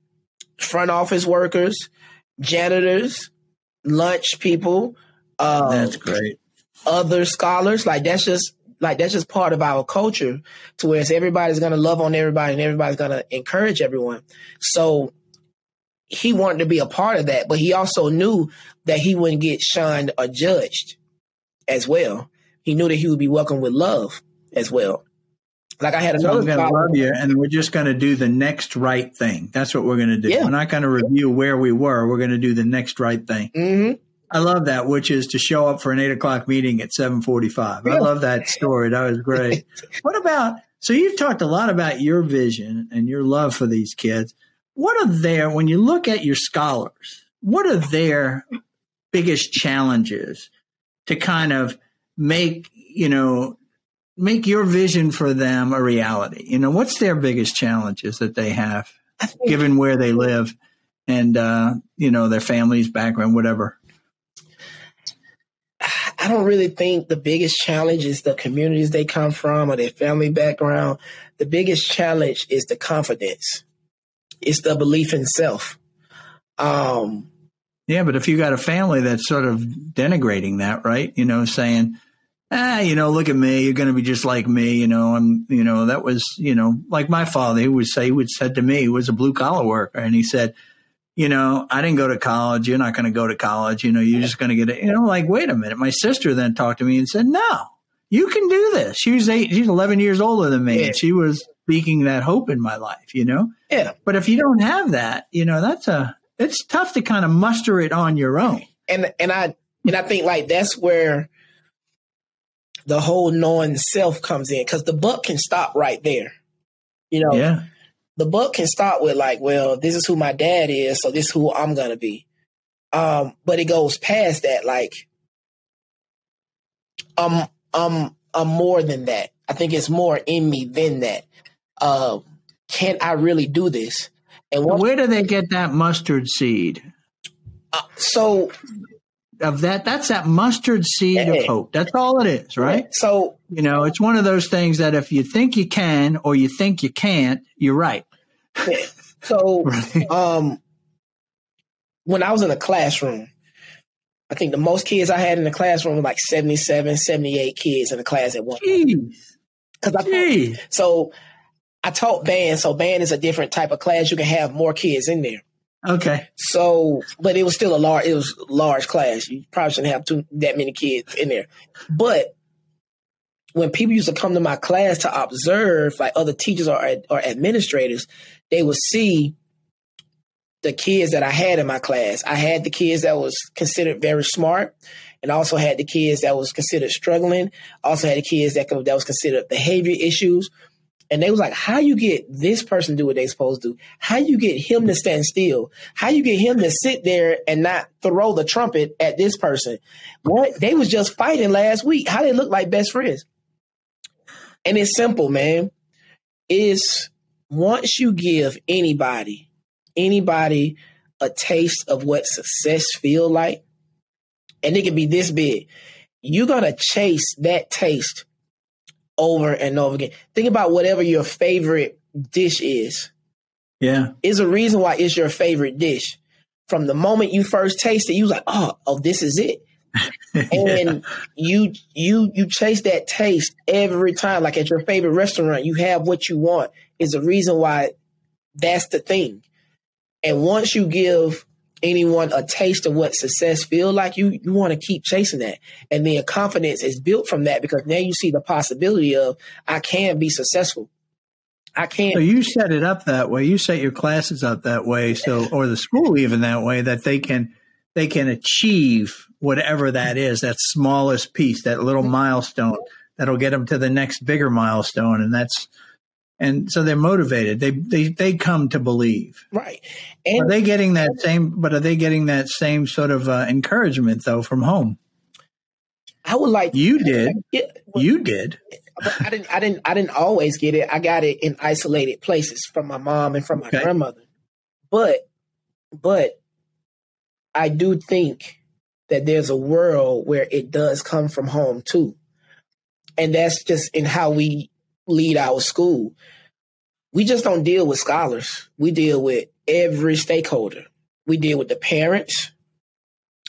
front office workers, janitors, lunch people, um, That's great. other scholars. Like that's just like that's just part of our culture to where it's everybody's gonna love on everybody and everybody's gonna encourage everyone. So he wanted to be a part of that, but he also knew that he wouldn't get shunned or judged as well. He knew that he would be welcomed with love as well. Like I had another. So going to love you, and we're just going to do the next right thing. That's what we're going to do. Yeah. We're not going to review where we were. We're going to do the next right thing. Mhm. I love that, which is to show up for an eight o'clock meeting at seven forty-five. I love that story. That was great. [LAUGHS] what about? So you've talked a lot about your vision and your love for these kids. What are their when you look at your scholars? What are their biggest challenges to kind of make you know make your vision for them a reality? You know, what's their biggest challenges that they have, given where they live and uh, you know their family's background, whatever. I don't really think the biggest challenge is the communities they come from or their family background. The biggest challenge is the confidence. It's the belief in self. Um, Yeah, but if you got a family that's sort of denigrating that, right? You know, saying, ah, you know, look at me, you're going to be just like me. You know, I'm, you know, that was, you know, like my father, he would say, he would said to me, he was a blue collar worker, and he said, you know, I didn't go to college. You're not going to go to college. You know, you're just going to get it. You know, like, wait a minute. My sister then talked to me and said, no, you can do this. She was eight, she's 11 years older than me. Yeah. And she was speaking that hope in my life, you know? yeah. But if you don't have that, you know, that's a, it's tough to kind of muster it on your own. And and I and I think like that's where the whole knowing self comes in because the buck can stop right there. You know, Yeah. the book can start with like, well, this is who my dad is, so this is who I'm gonna be. Um, but it goes past that, like, um, um, I'm more than that. I think it's more in me than that. Uh, can I really do this? And once, Where do they get that mustard seed? uh, so Of that, that's that mustard seed of hope. That's all it is, right? So You know, it's one of those things that if you think you can or you think you can't, you're right. so [LAUGHS] Right. um, when I was in a classroom, I think the most kids I had in the classroom were like 77, 78 kids in the class at one. Because I. So I taught band. So band is a different type of class. You can have more kids in there. Okay. So, but it was still a large. It was large class. You probably shouldn't have too that many kids in there. But when people used to come to my class to observe, like other teachers or or administrators, they would see the kids that I had in my class. I had the kids that was considered very smart, and also had the kids that was considered struggling. Also had the kids that that was considered behavior issues. And they was like, how you get this person do what they supposed to do? How you get him to stand still? How you get him to sit there and not throw the trumpet at this person? What they was just fighting last week. How they look like best friends? And it's simple, man. Is once you give anybody, anybody a taste of what success feel like, and it can be this big, you're gonna chase that taste over and over again. Think about whatever your favorite dish is. Yeah. Is a reason why it's your favorite dish. From the moment you first taste it, you was like, oh, oh, this is it. [LAUGHS] and you you you chase that taste every time. Like at your favorite restaurant, you have what you want. Is a reason why that's the thing. And once you give anyone a taste of what success feel like, you you want to keep chasing that. And then confidence is built from that because now you see the possibility of I can be successful. I can't. So you set it up that way. You set your classes up that way. So, [LAUGHS] or the school even that way that they can, they can achieve whatever that is, that smallest piece, that little mm-hmm. milestone that'll get them to the next bigger milestone. And that's, and so they're motivated. They, they, they come to believe. Right. And are they getting that same, but are they getting that same sort of uh, encouragement though from home? I would like you did. Yeah, you did but I didn't I didn't I didn't always get it. I got it in isolated places from my mom and from my okay. grandmother. But but I do think that there's a world where it does come from home too. And that's just in how we lead our school. We just don't deal with scholars. We deal with every stakeholder. We deal with the parents,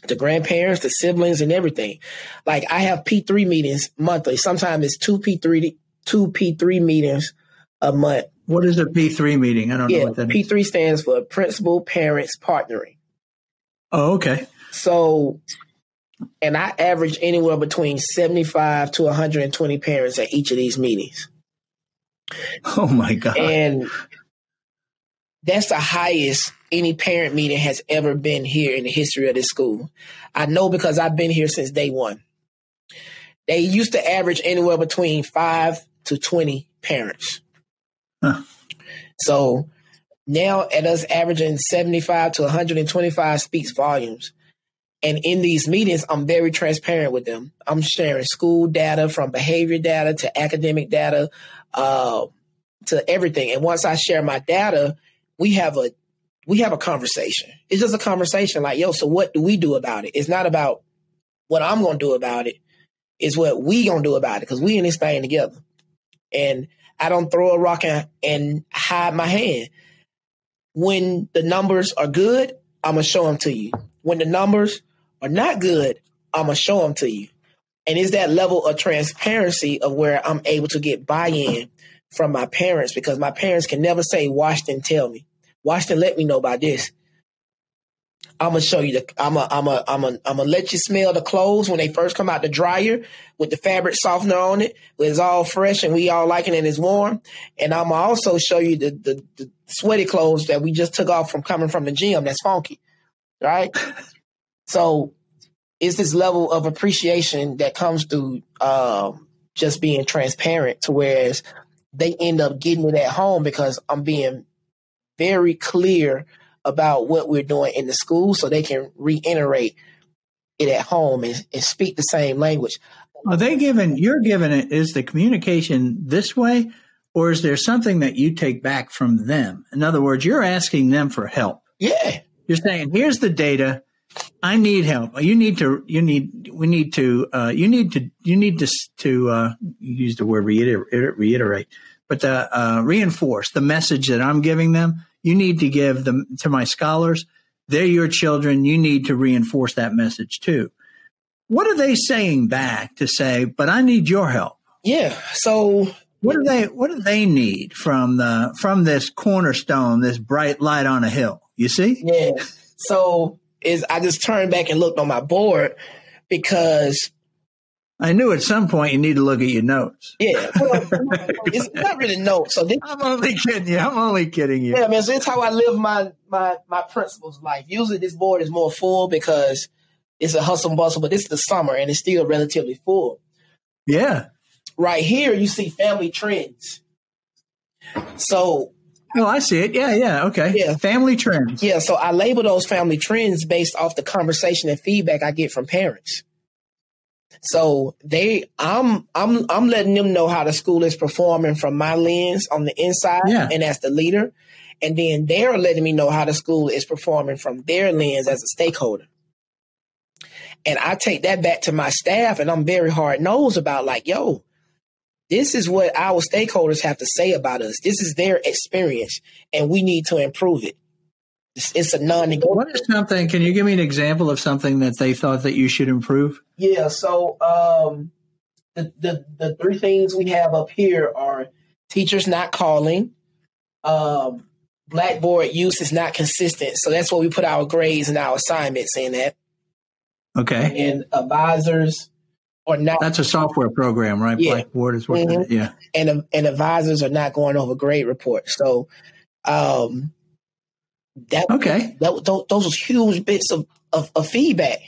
the grandparents, the siblings, and everything. Like I have P3 meetings monthly. Sometimes it's two P3 two P3 meetings a month. What is a P3 meeting? I don't yeah, know what that P3 is. stands for principal parents partnering. Oh, okay. So and I average anywhere between 75 to 120 parents at each of these meetings. [LAUGHS] Oh my God. And that's the highest any parent meeting has ever been here in the history of this school. I know because I've been here since day one. They used to average anywhere between five to 20 parents. Huh. So now at us averaging 75 to 125 speaks volumes. And in these meetings, I'm very transparent with them. I'm sharing school data from behavior data to academic data uh, to everything. And once I share my data, we have a we have a conversation. It's just a conversation like, yo, so what do we do about it? It's not about what I'm going to do about it. It's what we going to do about it because we in this thing together. And I don't throw a rock and, and hide my hand. When the numbers are good, I'm going to show them to you. When the numbers are not good, I'm going to show them to you. And it's that level of transparency of where I'm able to get buy in from my parents because my parents can never say, Washington, tell me. Washington let me know about this. I'm gonna show you the. I'm gonna. I'm gonna. I'm gonna. I'm gonna let you smell the clothes when they first come out the dryer with the fabric softener on it. It's all fresh and we all like it and it's warm. And I'm gonna also show you the, the the sweaty clothes that we just took off from coming from the gym. That's funky, right? [LAUGHS] so it's this level of appreciation that comes through um, just being transparent. To whereas they end up getting it at home because I'm being very clear about what we're doing in the school so they can reiterate it at home and, and speak the same language. Are they given, you're given it, is the communication this way, or is there something that you take back from them? In other words, you're asking them for help. Yeah. You're saying, here's the data. I need help. You need to, you need, we need to, uh, you need to, you need to, to, uh, use the word reiterate, reiterate but to uh, reinforce the message that I'm giving them. You need to give them to my scholars. They're your children. You need to reinforce that message too. What are they saying back to say, but I need your help? Yeah. So what do they what do they need from the from this cornerstone, this bright light on a hill? You see? Yeah. So is I just turned back and looked on my board because I knew at some point you need to look at your notes. Yeah, [LAUGHS] well, it's not really notes. So this, I'm only kidding you. I'm only kidding you. Yeah, man. So it's how I live my my my principles life. Usually, this board is more full because it's a hustle and bustle, but it's the summer and it's still relatively full. Yeah. Right here, you see family trends. So. Oh, I see it. Yeah, yeah. Okay. Yeah. Family trends. Yeah. So I label those family trends based off the conversation and feedback I get from parents. So they, I'm, I'm, I'm letting them know how the school is performing from my lens on the inside yeah. and as the leader, and then they're letting me know how the school is performing from their lens as a stakeholder. And I take that back to my staff, and I'm very hard nosed about like, yo, this is what our stakeholders have to say about us. This is their experience, and we need to improve it. It's, it's a non-negotiable. What is something? Can you give me an example of something that they thought that you should improve? Yeah. So um, the, the the three things we have up here are teachers not calling. Um, Blackboard use is not consistent, so that's what we put our grades and our assignments in at. Okay. And advisors are not. That's a software program, right? Yeah. Blackboard is what. Mhm. Yeah. and and advisors are not going over grade reports. So, um, that Okay. that those, those was huge bits of, of, of feedback.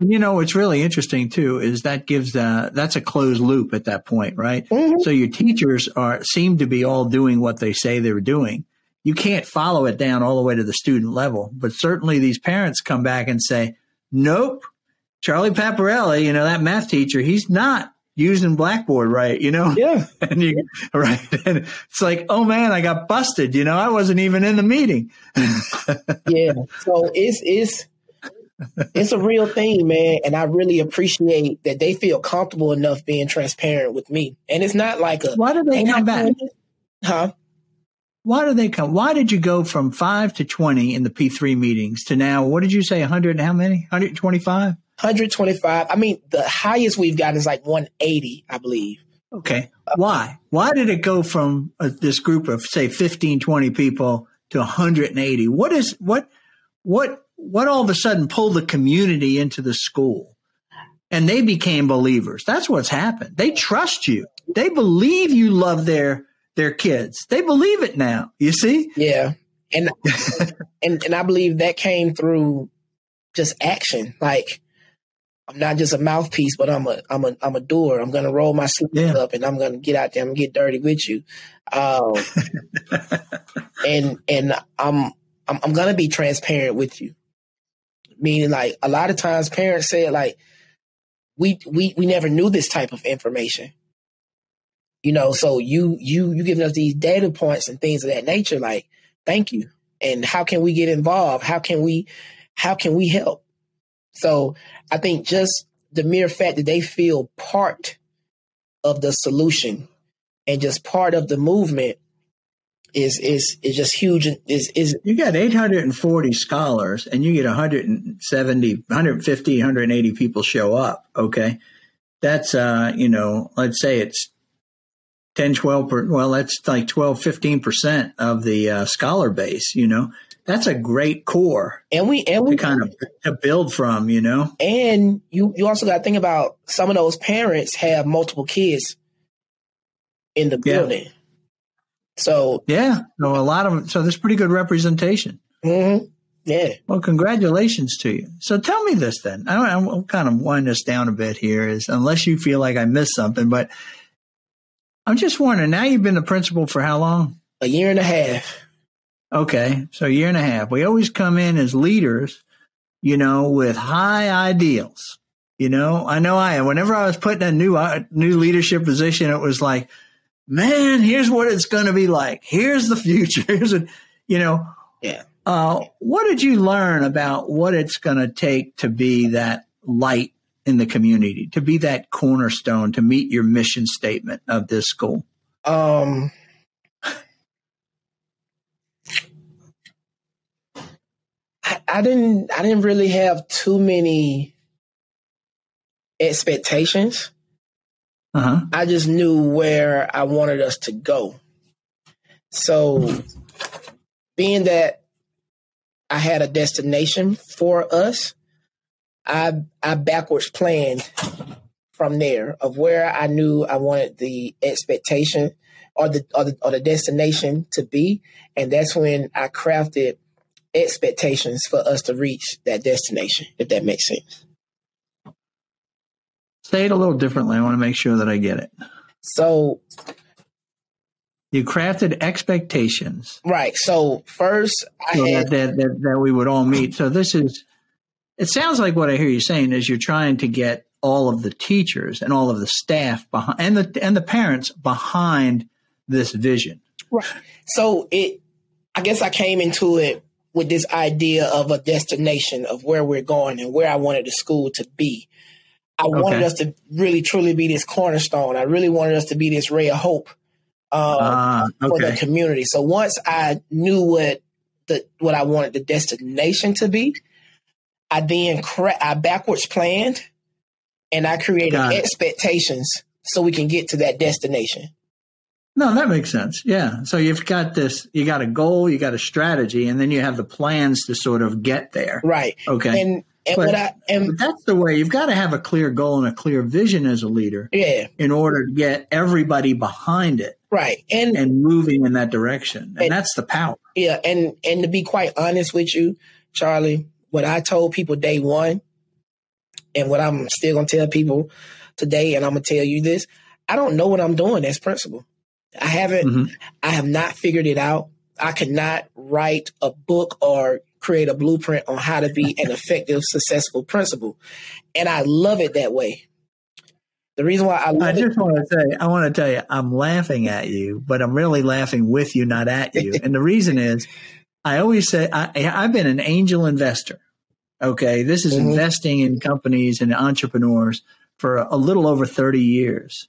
You know what's really interesting too is that gives uh, that's a closed loop at that point, right? Mhm. So your teachers are seem to be all doing what they say they're doing. You can't follow it down all the way to the student level, but certainly these parents come back and say, "Nope, Charlie Paparelli, you know that math teacher, he's not using Blackboard right, you know." Yeah, [LAUGHS] And you right, and it's like, "Oh man, I got busted," you know. I wasn't even in the meeting. [LAUGHS] yeah. So it's it's it's a real thing, man, and I really appreciate that they feel comfortable enough being transparent with me. And it's not like a Why do they come back? huh? Why do they come? Why did you go from five to 20 in the P3 meetings to now, what did you say, 100 and how many? 125? 125. I mean, the highest we've gotten is like 180, I believe. Okay. Why? Why did it go from uh, this group of, say, 15, 20 people to 180? What is, what, what, what all of a sudden pulled the community into the school? And they became believers. That's what's happened. They trust you. They believe you love their, their kids. They believe it now. You see? Yeah. And [LAUGHS] and and I believe that came through just action. Like I'm not just a mouthpiece, but I'm a I'm a I'm a doer. I'm gonna roll my sleeves Yeah. up and I'm gonna get out there and get dirty with you. Um, [LAUGHS] and and I'm, I'm I'm gonna be transparent with you. Meaning like a lot of times parents say like we we we never knew this type of information. You know, so you you you giving us these data points and things of that nature, like, thank you. And how can we get involved? How can we how can we help? So I think just the mere fact that they feel part of the solution and just part of the movement is is is just huge is is You got 840 scholars and you get 170, 150, 180 people show up. Okay. That's, uh, you know, let's say it's 10, 12, per, well, that's like 12, 15% of the uh, scholar base, you know, that's a great core and we and to we kind of to build from, you know? and you you also got to think about some of those parents have multiple kids in the Yeah. building. So Yeah. So a lot of them, so there's pretty good representation. mhm, yeah. Well, congratulations to you. So tell me this then. I don't, I'm kind of winding this down a bit here is unless you feel like I missed something, but I'm just wondering now you've been the principal for how long? A year and a half. Okay. So a year and a half. We always come in as leaders, you know, with high ideals. You know, I know I, whenever I was put in a new, uh, new leadership position, it was like, man, here's what it's going to be like. Here's the [LAUGHS] future. Here's a, you know, Yeah. uh, what did you learn about what it's going to take to be that light in the community, to be that cornerstone, to meet your mission statement of this school? Um I, I didn't I didn't really have too many expectations. Uh huh. I just knew where I wanted us to go. So being that I had a destination for us, I I backwards planned from there of where I knew I wanted the expectation or the or the, or the destination to be, and that's when I crafted expectations for us to reach that destination. If that makes sense. Say it a little differently. I want to make sure that I get it. So You crafted expectations right. So first I so had that, that, that, that we would all meet. So this is, it sounds like what I hear you saying is you're trying to get all of the teachers and all of the staff behind and the and the parents behind this vision. Right. So it, I guess I came into it with this idea of a destination of where we're going and where I wanted the school to be. I okay. wanted us to really truly be this cornerstone. I really wanted us to be this ray of hope um, uh, okay. for the community. So once I knew what the what I wanted the destination to be, I then cra- I backwards planned and I created expectations so we can get to that destination. No, that makes sense. Yeah. So you've got this, you got a goal, you got a strategy, and then you have the plans to sort of get there. Right. Okay. And, and but, I, and that's the way you've got to have a clear goal and a clear vision as a leader. Yeah. In order to get everybody behind it. Right. And and moving in that direction. And, and that's the power. Yeah. And and to be quite honest with you, Charlie, what I told people day one, and what I'm still gonna tell people today, and I'm gonna tell you this, I don't know what I'm doing as principal. I haven't, mm-hmm. I have not figured it out. I cannot write a book or create a blueprint on how to be [LAUGHS] an effective, successful principal. And I love it that way. The reason why I I just it, want to say, I want to tell you, I'm laughing at you, but I'm really laughing with you, not at you. and the reason is, I always say, I, have been an angel investor. Okay. This is mm-hmm. investing in companies and entrepreneurs for a little over 30 years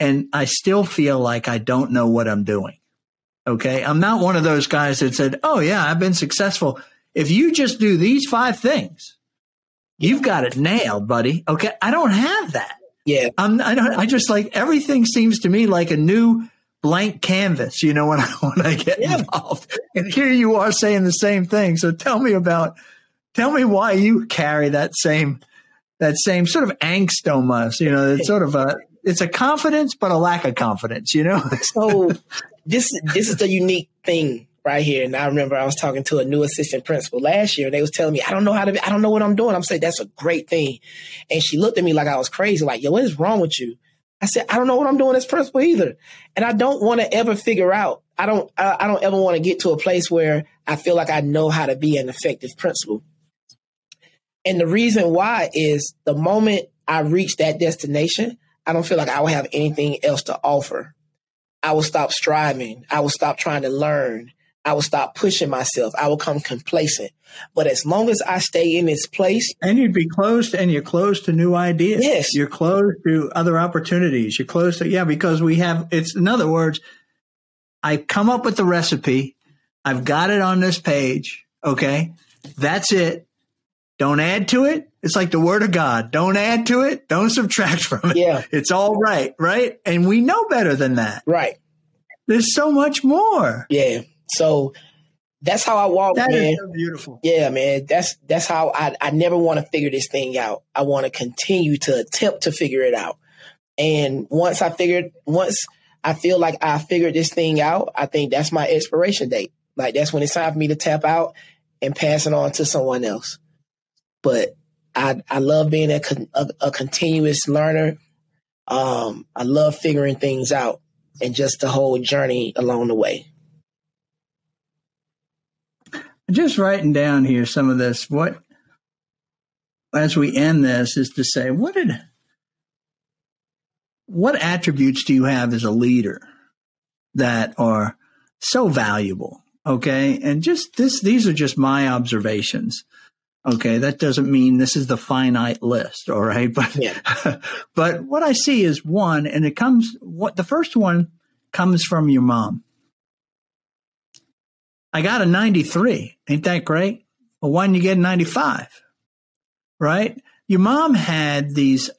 and I still feel like I don't know what I'm doing. Okay. I'm not one of those guys that said, Oh, yeah, I've been successful. If you just do these five things, you've got it nailed, buddy. Okay. I don't have that. Yeah. I'm, I don't, I just like everything seems to me like a new blank canvas, you know, [LAUGHS] when I, when I get yeah. involved. And here you are saying the same thing. So tell me about, tell me why you carry that same, that same sort of angst almost, you know, it's sort of a, it's a confidence, but a lack of confidence, you know? [LAUGHS] so this this is the unique thing right here. And I remember I was talking to a new assistant principal last year and they was telling me, I don't know how to, I don't know what I'm doing. I'm saying, that's a great thing. And she looked at me like I was crazy, like, yo, what is wrong with you? I said, I don't know what I'm doing as principal either. And I don't want to ever figure out, I don't, I, I don't ever want to get to a place where I feel like I know how to be an effective principal. And the reason why is the moment I reach that destination, I don't feel like I will have anything else to offer. I will stop striving. I will stop trying to learn. I will stop pushing myself. I will come complacent. But as long as I stay in this place. And you'd be closed and you're closed to new ideas. Yes. You're closed to other opportunities. You're closed to, yeah, because we have, it's in other words, I come up with the recipe. I've got it on this page. Okay. That's it. Don't add to it. It's like the word of God. Don't add to it. Don't subtract [LAUGHS] from it. Yeah. It's all right. Right. And we know better than that. Right. There's so much more. Yeah. So that's how I walk, that man. So beautiful. Yeah, man. That's that's how I I never want to figure this thing out. I want to continue to attempt to figure it out. And once I figured once I feel like I figured this thing out, I think that's my expiration date. Like that's when it's time for me to tap out and pass it on to someone else. But I, I love being a, a, a continuous learner. Um, I love figuring things out and just the whole journey along the way. Just writing down here some of this. What, as we end this, is to say, what did, what attributes do you have as a leader that are so valuable? Okay, and just this, these are just my observations. Okay, that doesn't mean this is the finite list, all right? [LAUGHS] But yeah. [LAUGHS] but what I see is one, and it comes what the first one comes from your mom. I got a 93. Ain't that great? Well, why didn't you get a 95? Right? Your mom had these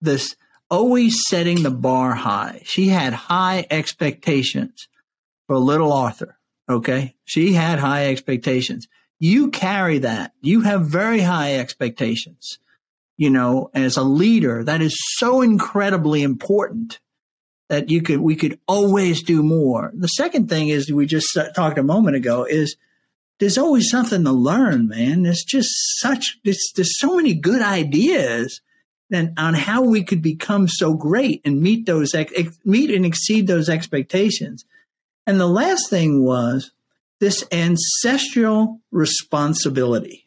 this always setting the bar high. She had high expectations for little Arthur. Okay. She had high expectations you carry that. You have very high expectations. You know, as a leader, that is so incredibly important that you could, we could always do more. The second thing is we just talked a moment ago is there's always something to learn, man. There's just such, there's, there's so many good ideas and on how we could become so great and meet those, meet and exceed those expectations. And the last thing was this ancestral responsibility.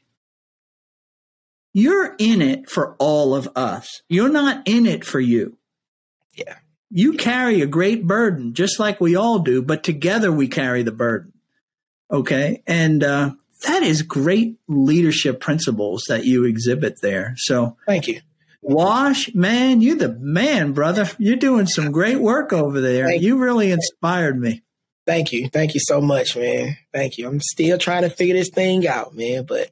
You're in it for all of us. You're not in it for you. Yeah. You carry a great burden, just like we all do, but together we carry the burden. Okay. And uh, that is great leadership principles that you exhibit there. So thank you. Wash, man, you're the man, brother. You're doing some great work over there. You really inspired me. Thank you. Thank you so much, man. Thank you. I'm still trying to figure this thing out, man, but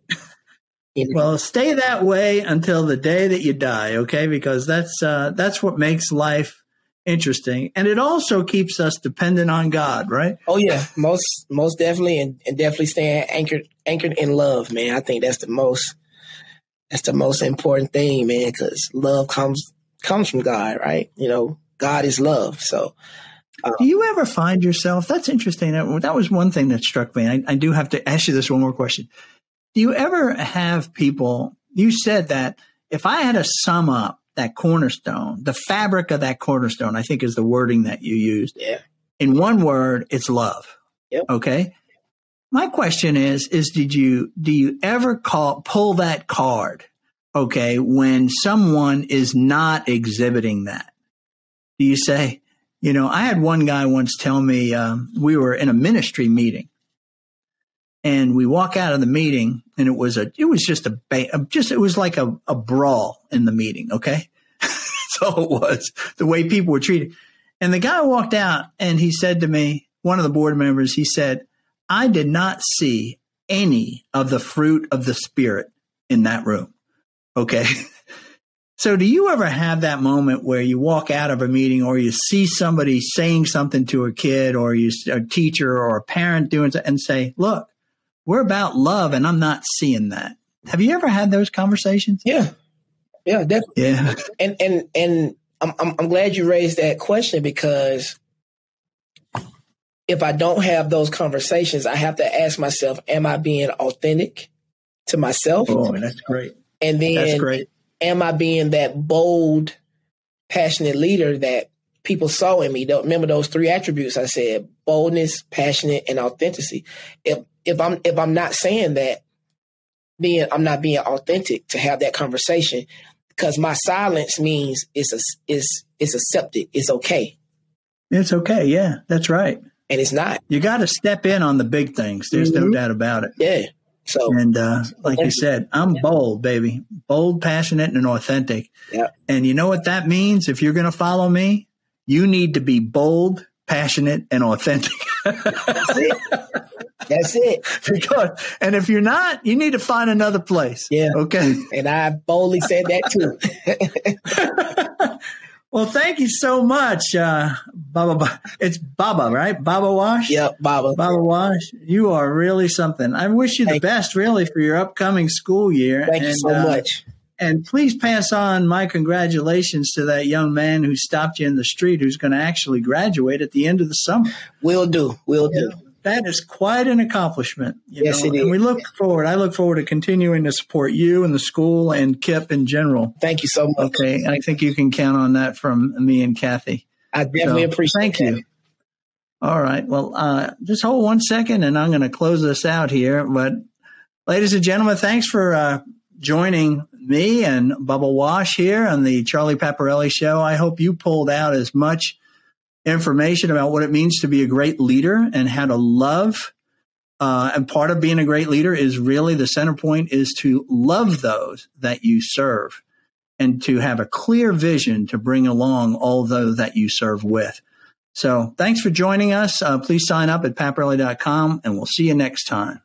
you know. Well, stay that way until the day that you die, okay? Because that's uh that's what makes life interesting. And it also keeps us dependent on God, right? Oh yeah, most most definitely and, and definitely staying anchored anchored in love, man. I think that's the most that's the most important thing, man, because love comes comes from God, right? You know, God is love. So do you ever find yourself? That's interesting. That was one thing that struck me. I, I do have to [LAUGHS] ask you this one more question. Do you ever have people? You said that if I had to sum up that cornerstone, the fabric of that cornerstone, I think is the wording that you used. Yeah. In one word, it's love. Yep. Okay. My question is, is did you, do you ever call, pull that card? Okay. When someone is not exhibiting that, do you say, you know, I had one guy once tell me, um, we were in a ministry meeting and we walk out of the meeting and it was a, it was just a, just, it was like a, a brawl in the meeting. Okay. [LAUGHS] All it was the way people were treated. And the guy walked out and he said to me, one of the board members, he said, I did not see any of the fruit of the spirit in that room. Okay. [LAUGHS] So, do you ever have that moment where you walk out of a meeting or you see somebody saying something to a kid or you, a teacher or a parent doing something and say, look, we're about love and I'm not seeing that. Have you ever had those conversations? Yeah. Yeah, definitely. Yeah. And, and, and I'm, I'm, I'm glad you raised that question because if I don't have those conversations, I have to ask myself, am I being authentic to myself? Oh, that's great. And then that's great. Am I being that bold, passionate leader that people saw in me? Don't remember those three attributes I said: boldness, passionate, and authenticity. If if I'm if I'm not saying that, then I'm not being authentic to have that conversation because my silence means it's a, it's it's accepted. It's okay. It's okay. Yeah, that's right and it's not. You got to step in on the big things. There's mm-hmm. no doubt about it. Yeah. So and uh, like you said, I'm yeah. bold, baby, bold, passionate, and authentic. Yeah. And you know what that means? If you're going to follow me, you need to be bold, passionate, and authentic. That's it. That's it. [LAUGHS] because, and if you're not, you need to find another place. Yeah. Okay. And I boldly said that too. [LAUGHS] Well, thank you so much, uh, Baba. It's Baba, right? Baba Wash. Yep, Baba. Baba Wash. You are really something. I wish you thank the best, really, for your upcoming school year. Thank and, you so uh, much. And please pass on my congratulations to that young man who stopped you in the street, who's going to actually graduate at the end of the summer. We'll do. We'll do that is quite an accomplishment. yes, know? it is. And we look forward. I look forward to continuing to support you and the school and KIPP in general. Thank you so much. Okay, I think you can count on that from me and Kathy. I definitely so, appreciate. Thank that. you. All right. Well, uh, just hold one second, and I'm going to close this out here. But, ladies and gentlemen, thanks for uh, joining me and Baba Wash here on the Charlie Paparelli Show. I hope you pulled out as much information about what it means to be a great leader and how to love. Uh, and part of being a great leader is really the center point is to love those that you serve and to have a clear vision to bring along all those that you serve with. So thanks for joining us. Uh, please sign up at paparelli.com and we'll see you next time.